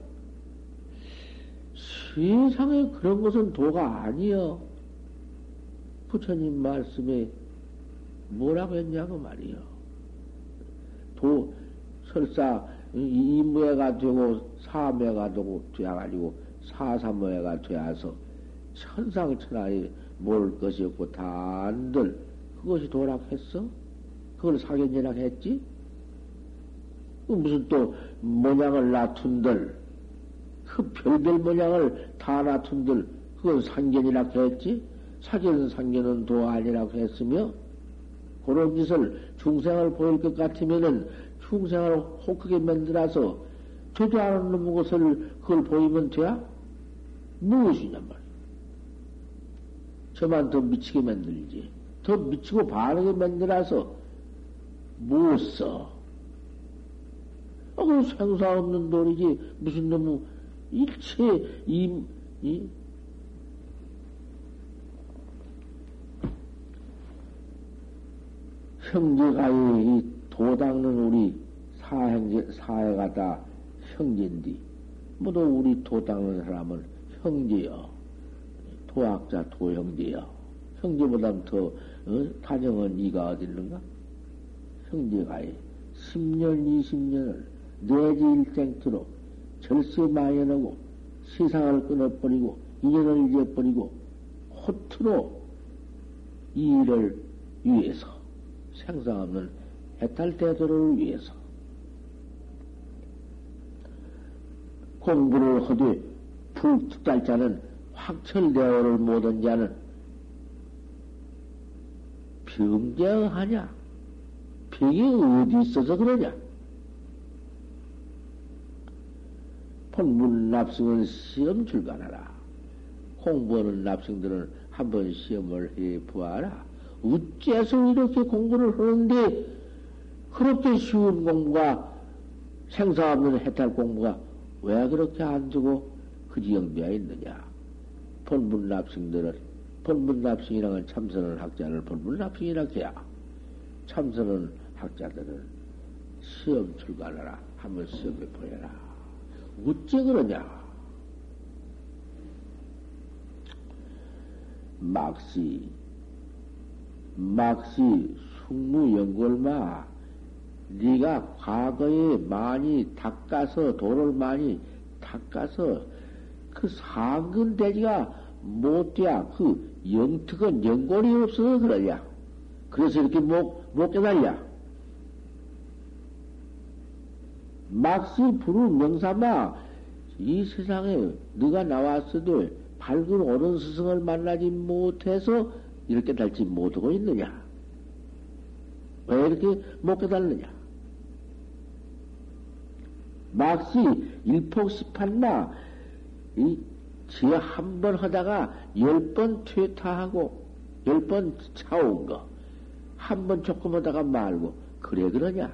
세상에 그런 것은 도가 아니여. 부처님 말씀에 뭐라고 했냐고 말이요. 도, 설사, 이무해가 되고, 사무해가 되고, 되어가지고, 사사무해가 되어서, 천상천하에 모를 것이 없고, 다 안들, 그것이 도락했어? 그걸 사견이라 했지? 그 무슨 또 모양을 낮춘들, 그 별별 모양을 다 낮춘들, 그건 상견이라 했지? 사견, 상견은 도 아니라고 했으며, 그런 짓을 중생을 보일 것 같으면은 중생을 혹하게 만들어서 되도 않은 것을 그걸 보이면 돼야? 무엇이냔 말이야. 저만 더 미치게 만들지. 더 미치고 반하게 만들어서 못 써. 아, 그 생사 없는 돌이지. 무슨 너무 일체 이, 이 형제가이 이 도 닦는 우리 사행제, 사회가 다 형제인데, 모두 우리 도 닦는 사람은 형제여. 도학자, 도형제여. 형제보다 더, 어? 탄영은 이가 어딨는가? 형제가이 10년, 20년을 내지 일생토록 절세 마연하고 세상을 끊어버리고 인연을 잊어버리고 호투로 이 일을 위해서 생사 없는 해탈대도를 위해서 공부를 하되 불특달 자는 확철대오를 못한 자는 병자하냐? 병이 어디 있어서 그러냐? 본문 납승은 시험 출간하라. 공부하는 납승들은 한번 시험을 해 보아라. 어째서 이렇게 공부를 하는데 그렇게 쉬운 공부가 생사 없는 해탈 공부가 왜 그렇게 안 되고 그 지경되어 있느냐? 본문 납승들은 본문 납승이라는 참선을 학자를 본문 납승이라 해야 참선은 학자들은 시험 출간하라. 한번 시험해 보여라. 어째 그러냐? 막시, 막시, 숙무연골마, 네가 과거에 많이 닦아서, 돌을 많이 닦아서, 그 상근 대지가 못돼야, 그 영특은 연골이 없어서 그러냐? 그래서 이렇게 못, 못 깨달냐? 막시 부르 명사마 이 세상에 네가 나왔어도 밝은 옳은 스승을 만나지 못해서 이렇게 달지 못하고 있느냐? 왜 이렇게 못 깨달느냐? 막시 일폭십한나 이지한 번 하다가 열 번 퇴타하고 열 번 차온 거 한 번 조금 하다가 말고 그래 그러냐?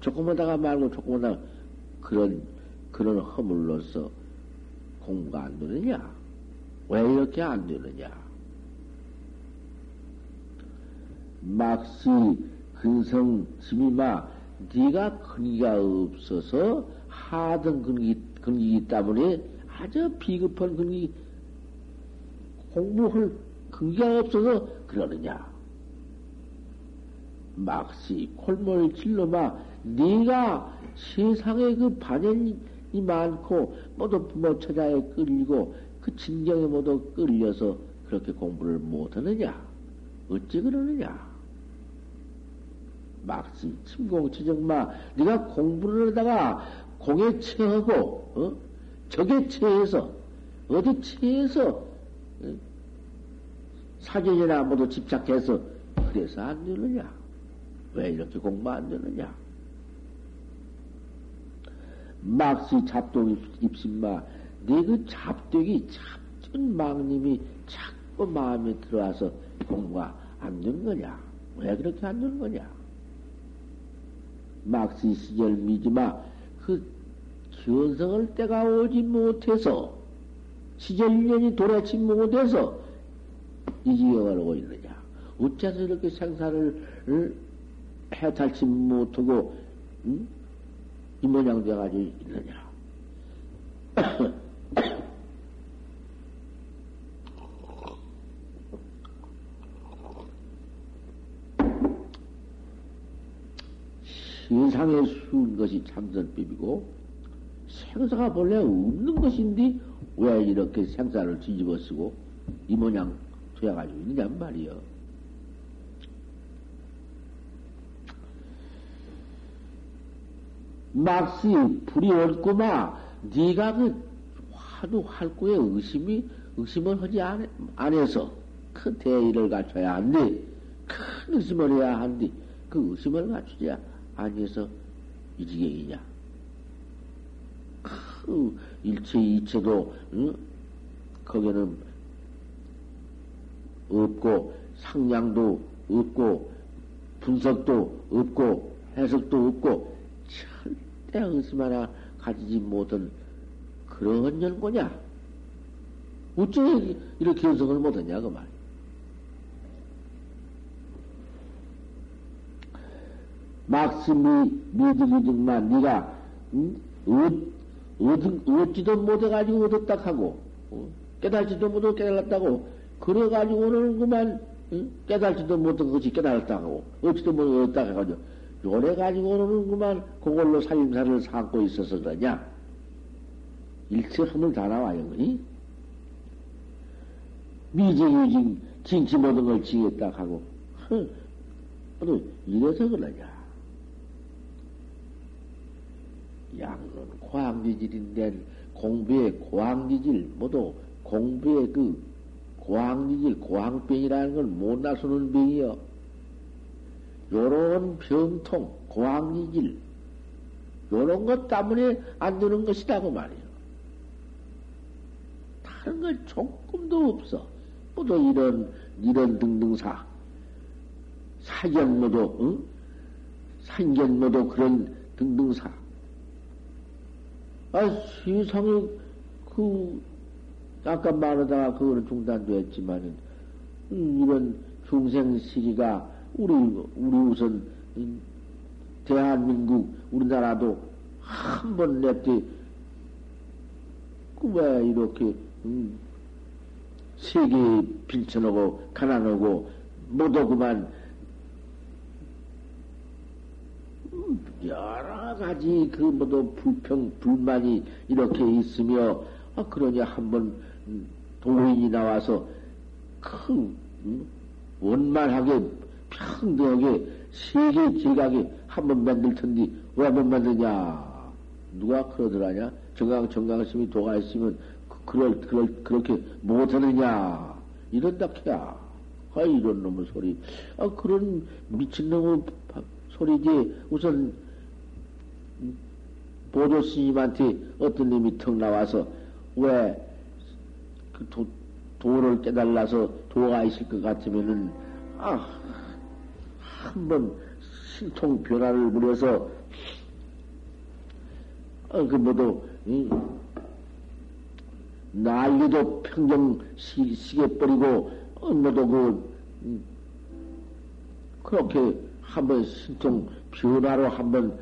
조금 하다가 말고 조금 하다가 그런, 그런 허물로서 공부가 안 되느냐? 왜 이렇게 안 되느냐? 막시 근성 지미마 네가 근기가 없어서 하던 근기, 근기이기 때문에 아주 비급한 근기 공부할 근기가 없어서 그러느냐? 막시 콜몰 질러마 네가 세상에 그 반연이 많고 모두 부모 처자에 끌리고 그 진경에 모두 끌려서 그렇게 공부를 못하느냐? 어찌 그러느냐? 막시 침공치정마 네가 공부를 하다가 공에 체하고 어? 적에 체해서 어디 체해서 어? 사견이나 모두 집착해서 그래서 안 되느냐? 왜 이렇게 공부 안 되느냐? 막시 잡독 입신마, 네 그 잡독이 잡전 망님이 자꾸 마음에 들어와서 공부가 안 되는 거냐? 왜 그렇게 안 되는 거냐? 막시 시절 미지마, 그 견성을 때가 오지 못해서, 시절 인연이 도래치 못해서, 이 지경을 오고 있느냐? 어째서 이렇게 생사를 해탈치 못하고, 응? 이 모양 돼가지고 있느냐. 세상에 수운 것이 참선법이고, 생사가 본래 없는 것인데, 왜 이렇게 생사를 뒤집어 쓰고, 이 모양 되어가지고 있느냐 말이여. 막시 불이 없구마 네가 그 화두 활구에 의심이 의심을 하지 안, 안 해서 큰 대의를 갖춰야 한디 큰 의심을 해야 한디 그 의심을 갖추지 아니해서 이 지경이냐 그 일체 이체도 응? 거기는 없고 상량도 없고 분석도 없고 해석도 없고 절대 의심 하나 가지지 못한 그런 연고냐? 어째 이렇게 해석을 못하냐, 그 말. 막심이 미득이득만 네가 응? 얻, 얻지도 못해가지고 얻었다 하고 어? 깨달지도 못하고 깨달았다고 그래가지고는 그만 응? 깨달지도 못한 것이 깨달았다고 얻지도 못하고 얻었다 해가지고 요래 가지고는 그만 그걸로 살림살이를 삼고 있어서 그러냐 일체 허물 다 나와요, 이 미지유징 징치 모든 걸 지겠다 하고, 허, 또 이래서 그러냐. 양은 고학리질인데 공부의 고학리질 모두 공부의 그 고학리질 고학병이라는 걸 못 나서는 병이여. 요런 병통 고학리질 요런 것 때문에 안 되는 것이라고 말이요. 다른 걸 조금도 없어. 모두 이런, 이런 등등사. 사견 모두, 응? 산견 모두 그런 등등사. 아, 세상에, 그, 아까 말하다가 그거는 중단도 했지만은, 음, 이런 중생 시기가 우리, 우리 우선, 대한민국, 우리나라도 한 번 냈대, 그왜 이렇게, 음, 세계 빈천하고 가난하고 그만 음, 여러 가지 그 모두 불평 불만이 이렇게 있으며 아 그러니 한번 음, 도인이 나와서 큰 음, 원만하게 평등하게 세계 제각에 한번 만들 텐데 왜안 만드냐 누가 그러더라냐 정강 정강심이 도가 있으면 그럴, 그럴, 그렇게 못하느냐. 이런다 캐야. 아, 이런 놈의 소리. 아, 그런 미친놈의 소리지. 우선, 보조 스님한테 어떤 놈이 턱 나와서 왜 그 도, 도를 깨달아서 도가 있을 것 같으면은, 아, 한번 신통 변화를 부려서, 아, 그 뭐도, 응? 난리도 평정 시, 시계 버리고, 업무도 그, 음, 그렇게 한번 신통 변화로 한번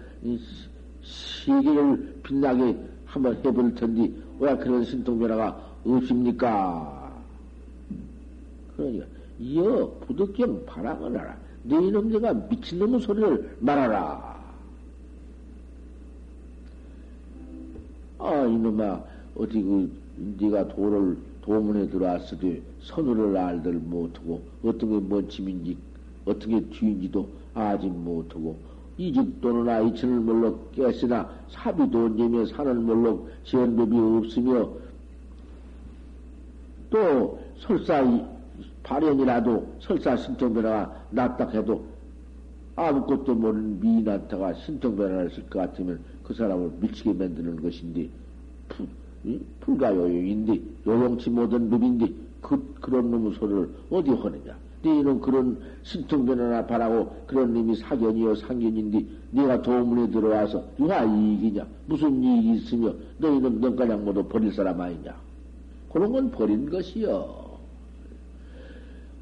시계를 빛나게 한번 해볼 텐데, 왜 그런 신통 변화가 없습니까? 그러니까, 이어 부득경 바람을 하라. 네 이놈들가 미친놈의 소리를 말하라. 아, 이놈아, 어디 그, 네가 도를 도문에 들어왔으되 선우를 알들 못하고 어떤 게 뭔 짐인지 어떤 게 뒤인지도 아직 못하고 이집 도는나 이천을 몰로 깼으나 사비도 내며 산을 몰로 지연법이 없으며 또 설사 발현이라도 설사 신통변화가 낫다 해도 아무것도 모르는 미인한테가 신통변화를 쓸 것 같으면 그 사람을 미치게 만드는 것인데 불가요용인데, 요용치 못한 법인데, 그, 그런 놈의 소리를 어디 하느냐? 너희는 그런 신통변화나 바라고 그런 놈이 사견이요 상견인데, 네가 도문에 들어와서 누가 이익이냐? 무슨 이익이 있으며, 너희는 넌가량 모두 버릴 사람 아니냐? 그런 건 버린 것이요.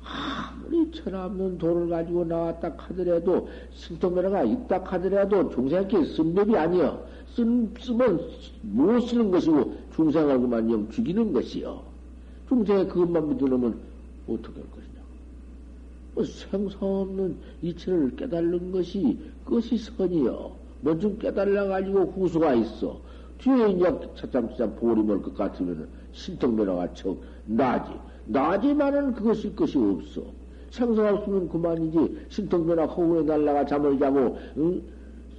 아무리 천없는 돌을 가지고 나왔다 하더라도, 신통변화가 있다 하더라도 종생께 쓴 법이 아니여. 쓴, 쓰면 못 쓰는 것이고, 중생을 그만 영 죽이는 것이요. 중생의 그것만 믿으려면 어떻게 할 것이냐. 뭐 생사 없는 이체를 깨달는 것이, 그것이 선이요. 뭐좀 깨달아 가지고 후수가 있어. 뒤에 이제 차참차참 보리 멀것 같으면 신통변화가 척 나지. 나지만은 그것이 것이 없어. 생사 없으면 그만이지. 신통변화 허구에 날라가 잠을 자고, 응?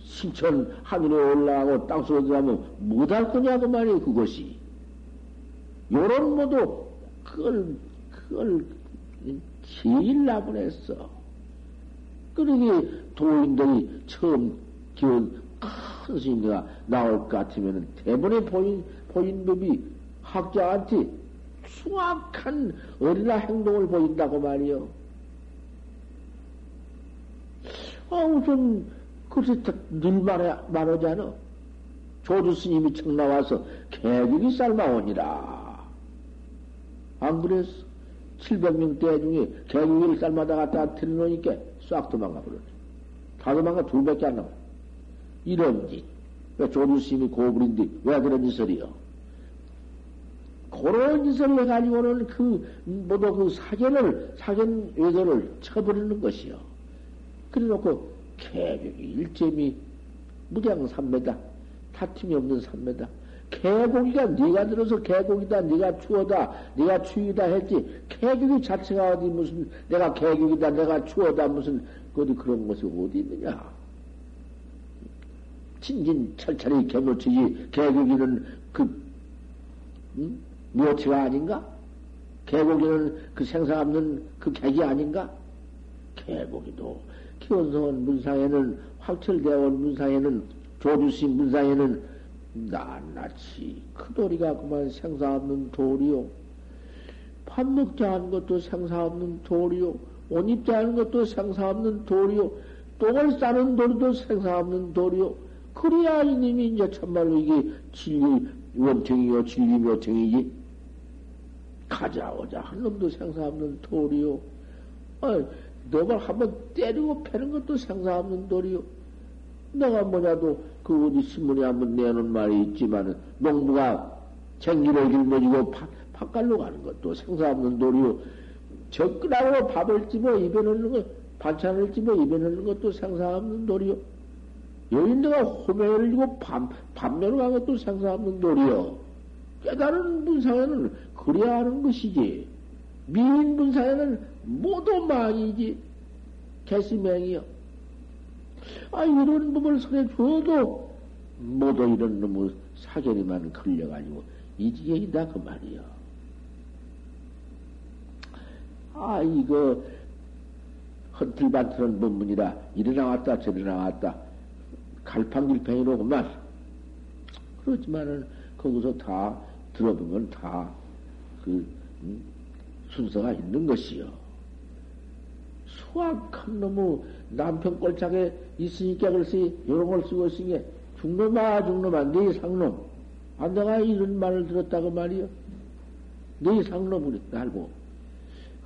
신천 하늘에 올라가고 땅속에 가면 못할 거냐, 그 말이에요, 그것이. 요런 모두, 그걸, 그걸, 제일 나분했어. 그러게 도인들이 처음 기운 큰 스님들가 나올 것 같으면 대본에 보인, 보인 법이 학자한테 수확한 어린아 행동을 보인다고 말이요. 아, 우선, 그래서 늘 말해, 말하잖아. 조주 스님이 청 나와서 개국이 삶아오니라. 안 그랬어? 700명 대 중에 개국일 삶아다 갖다 틀어놓으니까 싹 도망가 버렸지. 다 도망가 둘밖에 안 나와. 이런 짓. 왜 조주스님이 고불인데 왜 그런 짓을 해요? 그런 짓을 해가지고는 그, 모두 그 사견을, 사견 외도를 쳐버리는 것이요. 그래 놓고, 개벽이 일점이 무량 삼매다. 다툼이 없는 삼매다. 개고기가 네가 들어서 개고기다, 네가 추어다, 네가 추위다 했지. 개고기 자체가 어디 무슨 내가 개고기다, 내가 추어다 무슨 어디 그런 것이 어디 있느냐? 진진 철철이 개묘치지 개고기는 그 응? 묘치가 아닌가? 개고기는 그 생사 없는 그 객이 아닌가? 개고기도 기원성원 문상에는 온 문상에는 조주신 문상에는 낱낱이 그 도리가 그만 생사 없는 도리요. 밥 먹자 하는 것도 생사 없는 도리요. 옷 입자 하는 것도 생사 없는 도리요. 똥을 싸는 도리도 생사 없는 도리요. 그래야 이님이 이제 참말로 이게 진리 원청이요, 진리 묘청이지. 가자, 오자 한 놈도 생사 없는 도리요. 아, 너가 한번 때리고 패는 것도 생사 없는 도리요. 내가 뭐냐도 그 어디 신문에 한번 내놓은 말이 있지만은 농부가 생기를 길머지고 팥갈로 가는 것도 생사 없는 도리요. 접근하고 밥을 집어 입에 넣는 것, 반찬을 집어 입에 넣는 것도 생사 없는 도리요. 여인들가 호매를 지고 밤, 밤매로 간 것도 생사 없는 도리요. 깨달은 분상에는 그래야 하는 것이지. 미인 분상에는 모두 망이지. 개시맹이요. 아, 이런 놈을 손에 줘도 모두 이런 놈의 사견이만 걸려가지고 이 지경이다 그 말이야. 아, 이거 헌틀반틀한 법문이라 이리 나왔다 저리 나왔다 갈팡질팽이로구만. 그렇지만은 거기서 다 들어보면 다그 음, 순서가 있는 것이요. 수학한 놈의 남편 꼴짝에 있으니까 글쎄 요런 걸 쓰고 있으니까 죽놈아 죽놈아 네 상놈. 아 내가 이런 말을 들었다고 말이요 네 상놈을 알고.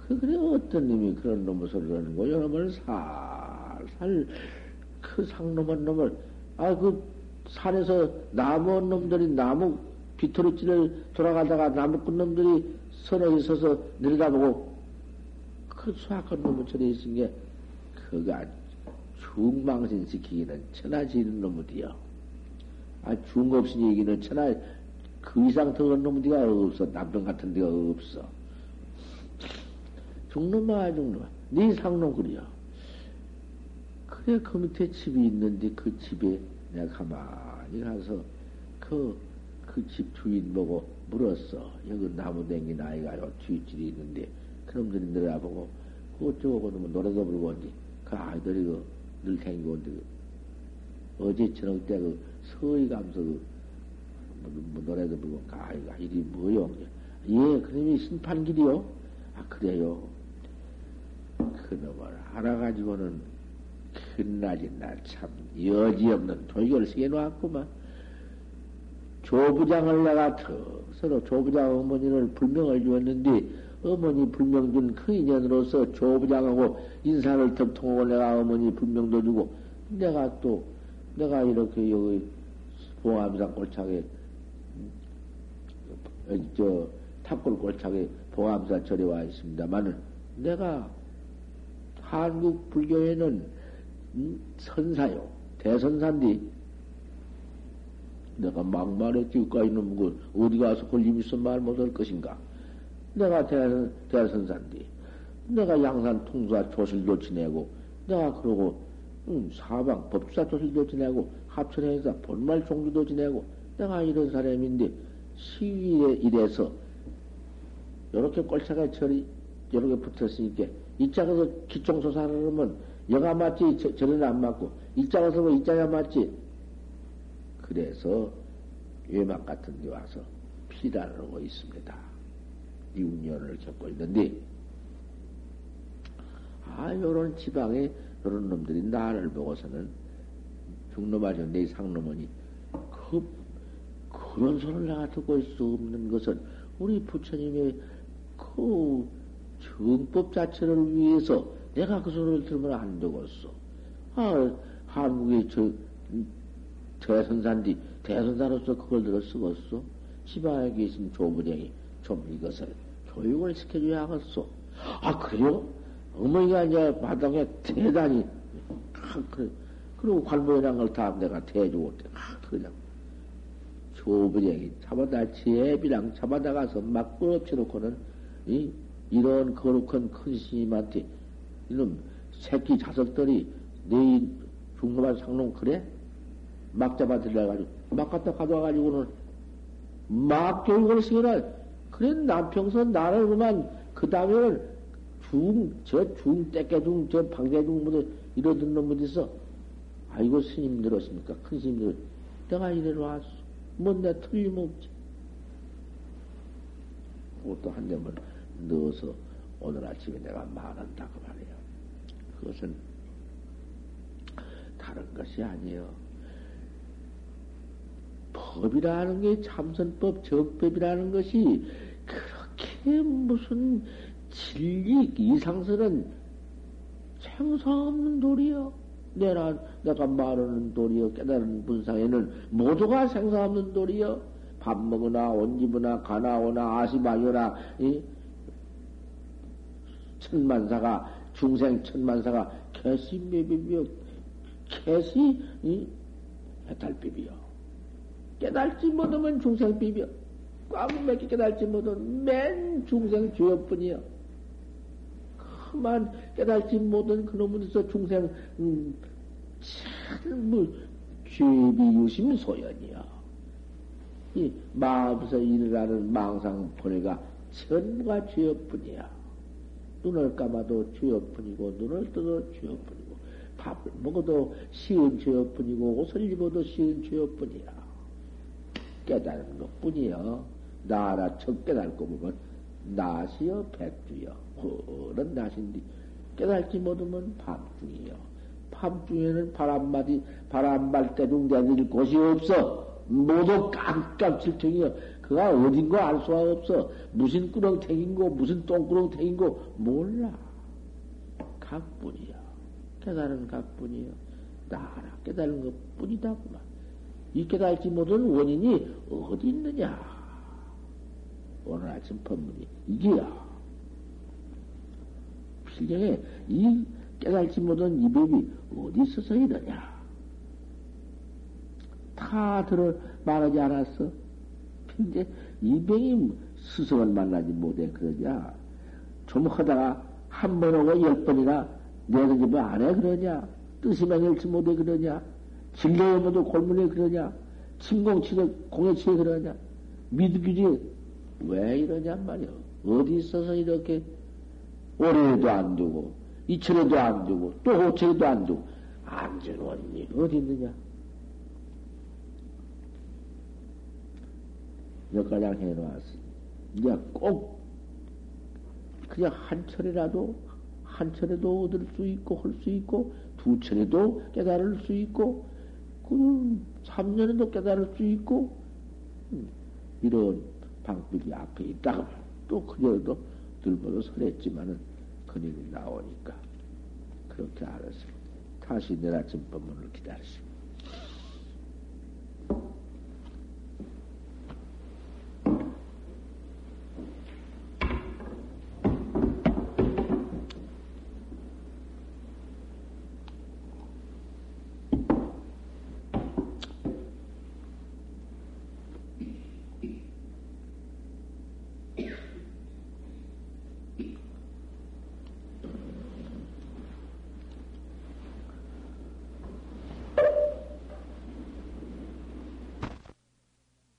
그 그래 어떤 놈이 그런 놈의 소리를 하는 거요 놈을 살살 그 상놈한 놈을 아 그 산에서 나무 놈들이 나무 비토리지를 돌아가다가 나무 꾼 놈들이 선에 있어서 내려다보고 그 수학한 저에 있은 게 그가 중망신시키기는 천하지는 놈이디요. 아, 중없이 얘기는 천하, 그 이상 더한 놈디가 없어. 남편 같은 데가 없어. 중놈아, 중놈아. 네 상놈 그려. 그래, 그 밑에 집이 있는데 그 집에 내가 가만히 가서 그, 그 집 주인 보고 물었어. 여기 나무 댕기 나이가 뒷집이 있는데 그놈들이 내려보고 그것저것 뭐 노래도 부르고 온지 그 아이들이 그 늘 댕기고 온데, 어제 저녁 때 그 서희 감서 그, 뭐, 뭐 노래도 부르고, 아이가 일이 뭐요? 예, 그놈이 심판길이요? 아, 그래요. 그놈을 알아가지고는 큰낮이 날참 여지없는 도익을 세놓았구만. 조부장을 내가 더 서로 조부장 어머니를 불명을 주었는데 어머니 불명 준 그 인연으로서 조부장하고 인사를 턱 통하고 내가 어머니 불명도 주고 내가 또 내가 이렇게 여기 봉암산 골차게 음, 저 탑골 골차게 봉암산 절에 와 있습니다만은 내가 한국 불교에는 음, 선사요 대선사인데 내가 막말했지, 그까 있는 거, 어디 가서 걸림 있어 말 못할 것인가? 내가 대선, 대선산디. 내가 양산 통수와 조실도 지내고, 내가 그러고, 응, 사방 법사 조실도 지내고, 합천행사 본말 종주도 지내고, 내가 이런 사람인데, 시위에 이래서, 요렇게 꼴차가 철이, 요렇게 붙었으니까, 이짝에서 기총소사를 하면, 여가 맞지, 저, 저는 안 맞고, 이짝에서 뭐 이짝에 맞지. 그래서, 외막 같은 데 와서 피단을 하고 있습니다. 이운년을 겪고 있는데, 아, 요런 지방에, 요런 놈들이 나를 보고서는, 중놈아죠, 내 상놈은이, 그, 그런 소리를 내가 듣고 수 없는 것은, 우리 부처님의 그 정법 자체를 위해서 내가 그 소리를 들으면 안 되겠어. 아, 한국의 저, 대선산디, 대선사로서 그걸 들어 쓰겠어? 지방에 계신 조부령이 좀 이것을 교육을 시켜줘야 하겠어. 아, 그래요? 어머니가 이제 마당에 대단히, 아, 그래. 그리고 관보이란 걸 다 내가 대주고, 아, 그냥. 조부령이 잡아다, 제비랑 잡아다 가서 막 끌어치놓고는, 이, 이런 거룩한 큰 스님한테, 이놈 새끼 자석들이 내 중노만 상놈 그래? 막 잡아 들여가지고, 막 갖다 가져와가지고는, 막 교육을 시켜라. 그래, 남평선 나를 그만, 그 다음에는 중, 저 중, 떼깨중, 저 방대중, 뭐, 이러던 놈들 있어. 아이고, 스님 들었습니까? 큰 스님 들 내가 이래로 왔어. 뭔데 틀림없지. 그것도 한 대만 넣어서 오늘 아침에 내가 말한다고 말이에요. 그것은 다른 것이 아니에요. 법이라는 게 참선법, 정법이라는 것이 그렇게 무슨 진리 이상스런 생사 없는 도리요. 내가, 내가 말하는 도리요. 깨달은 분상에는 모두가 생사 없는 도리요. 밥 먹으나, 옷 입으나, 가나, 오나, 아시마요나, 이 천만사가, 중생 천만사가 개시 매비며, 개시, 이 해탈비비요. 깨달지 못하면 중생 비벼. 꽉 맥게 깨달지 못하면 맨 중생 죄업뿐이야. 그만 깨달지 못한 그놈에서 중생, 음, 참, 뭐, 죄비 유심 소연이야. 이 마음에서 일어나는 망상 본의가 전부가 죄업뿐이야. 눈을 감아도 죄업뿐이고, 눈을 떠도 죄업뿐이고, 밥을 먹어도 쉬운 죄업뿐이고, 옷을 입어도 쉬운 죄업뿐이야. 깨달은 것 뿐이요. 나라 첫 깨달고 보면 나시여 백주여. 그런 나신디 깨달지 못하면 밤중이요. 밤중에는 바람마디, 바람발 때중 내릴 곳이 없어. 모두 깜깜칠통이요. 그가 어딘고 알 수가 없어. 무슨 꾸렁탱인고, 무슨 똥꾸렁탱인고, 몰라. 각뿐이야. 깨달은 각뿐이요. 나라 깨달은 것 뿐이다. 그만. 이 깨달지 못한 원인이 어디 있느냐? 오늘 아침 법문이 이게야. 필경에 이 깨달지 못한 이 법이 어디 있어서 이러냐? 다 들어 말하지 않았어? 근데 이 병이 스승을 만나지 못해 그러냐? 좀 하다가 한 번 오고 열 번이나 내던지면 안해 그러냐? 뜻이 망일지 못해 그러냐? 진료에 모두 골문에 그러냐? 침공치도 공예치에 그러냐? 미드규지 왜 이러냐 말이야. 어디 있어서 이렇게 올해도 안 두고, 이철에도 안 두고, 또 호철에도 안 두고, 안전 원인이 어디 있느냐? 몇 가장 해놓았어. 이제 꼭, 그냥 한 철이라도, 한 철에도 얻을 수 있고, 할 수 있고, 두 철에도 깨달을 수 있고, 그 3년에도 깨달을 수 있고, 음, 이런 방법이 앞에 있다고 또 그녀도 들보도 설했지만은 그님이 나오니까 그렇게 알았습니다. 다시 내일 아침 법문을 기다리십니다.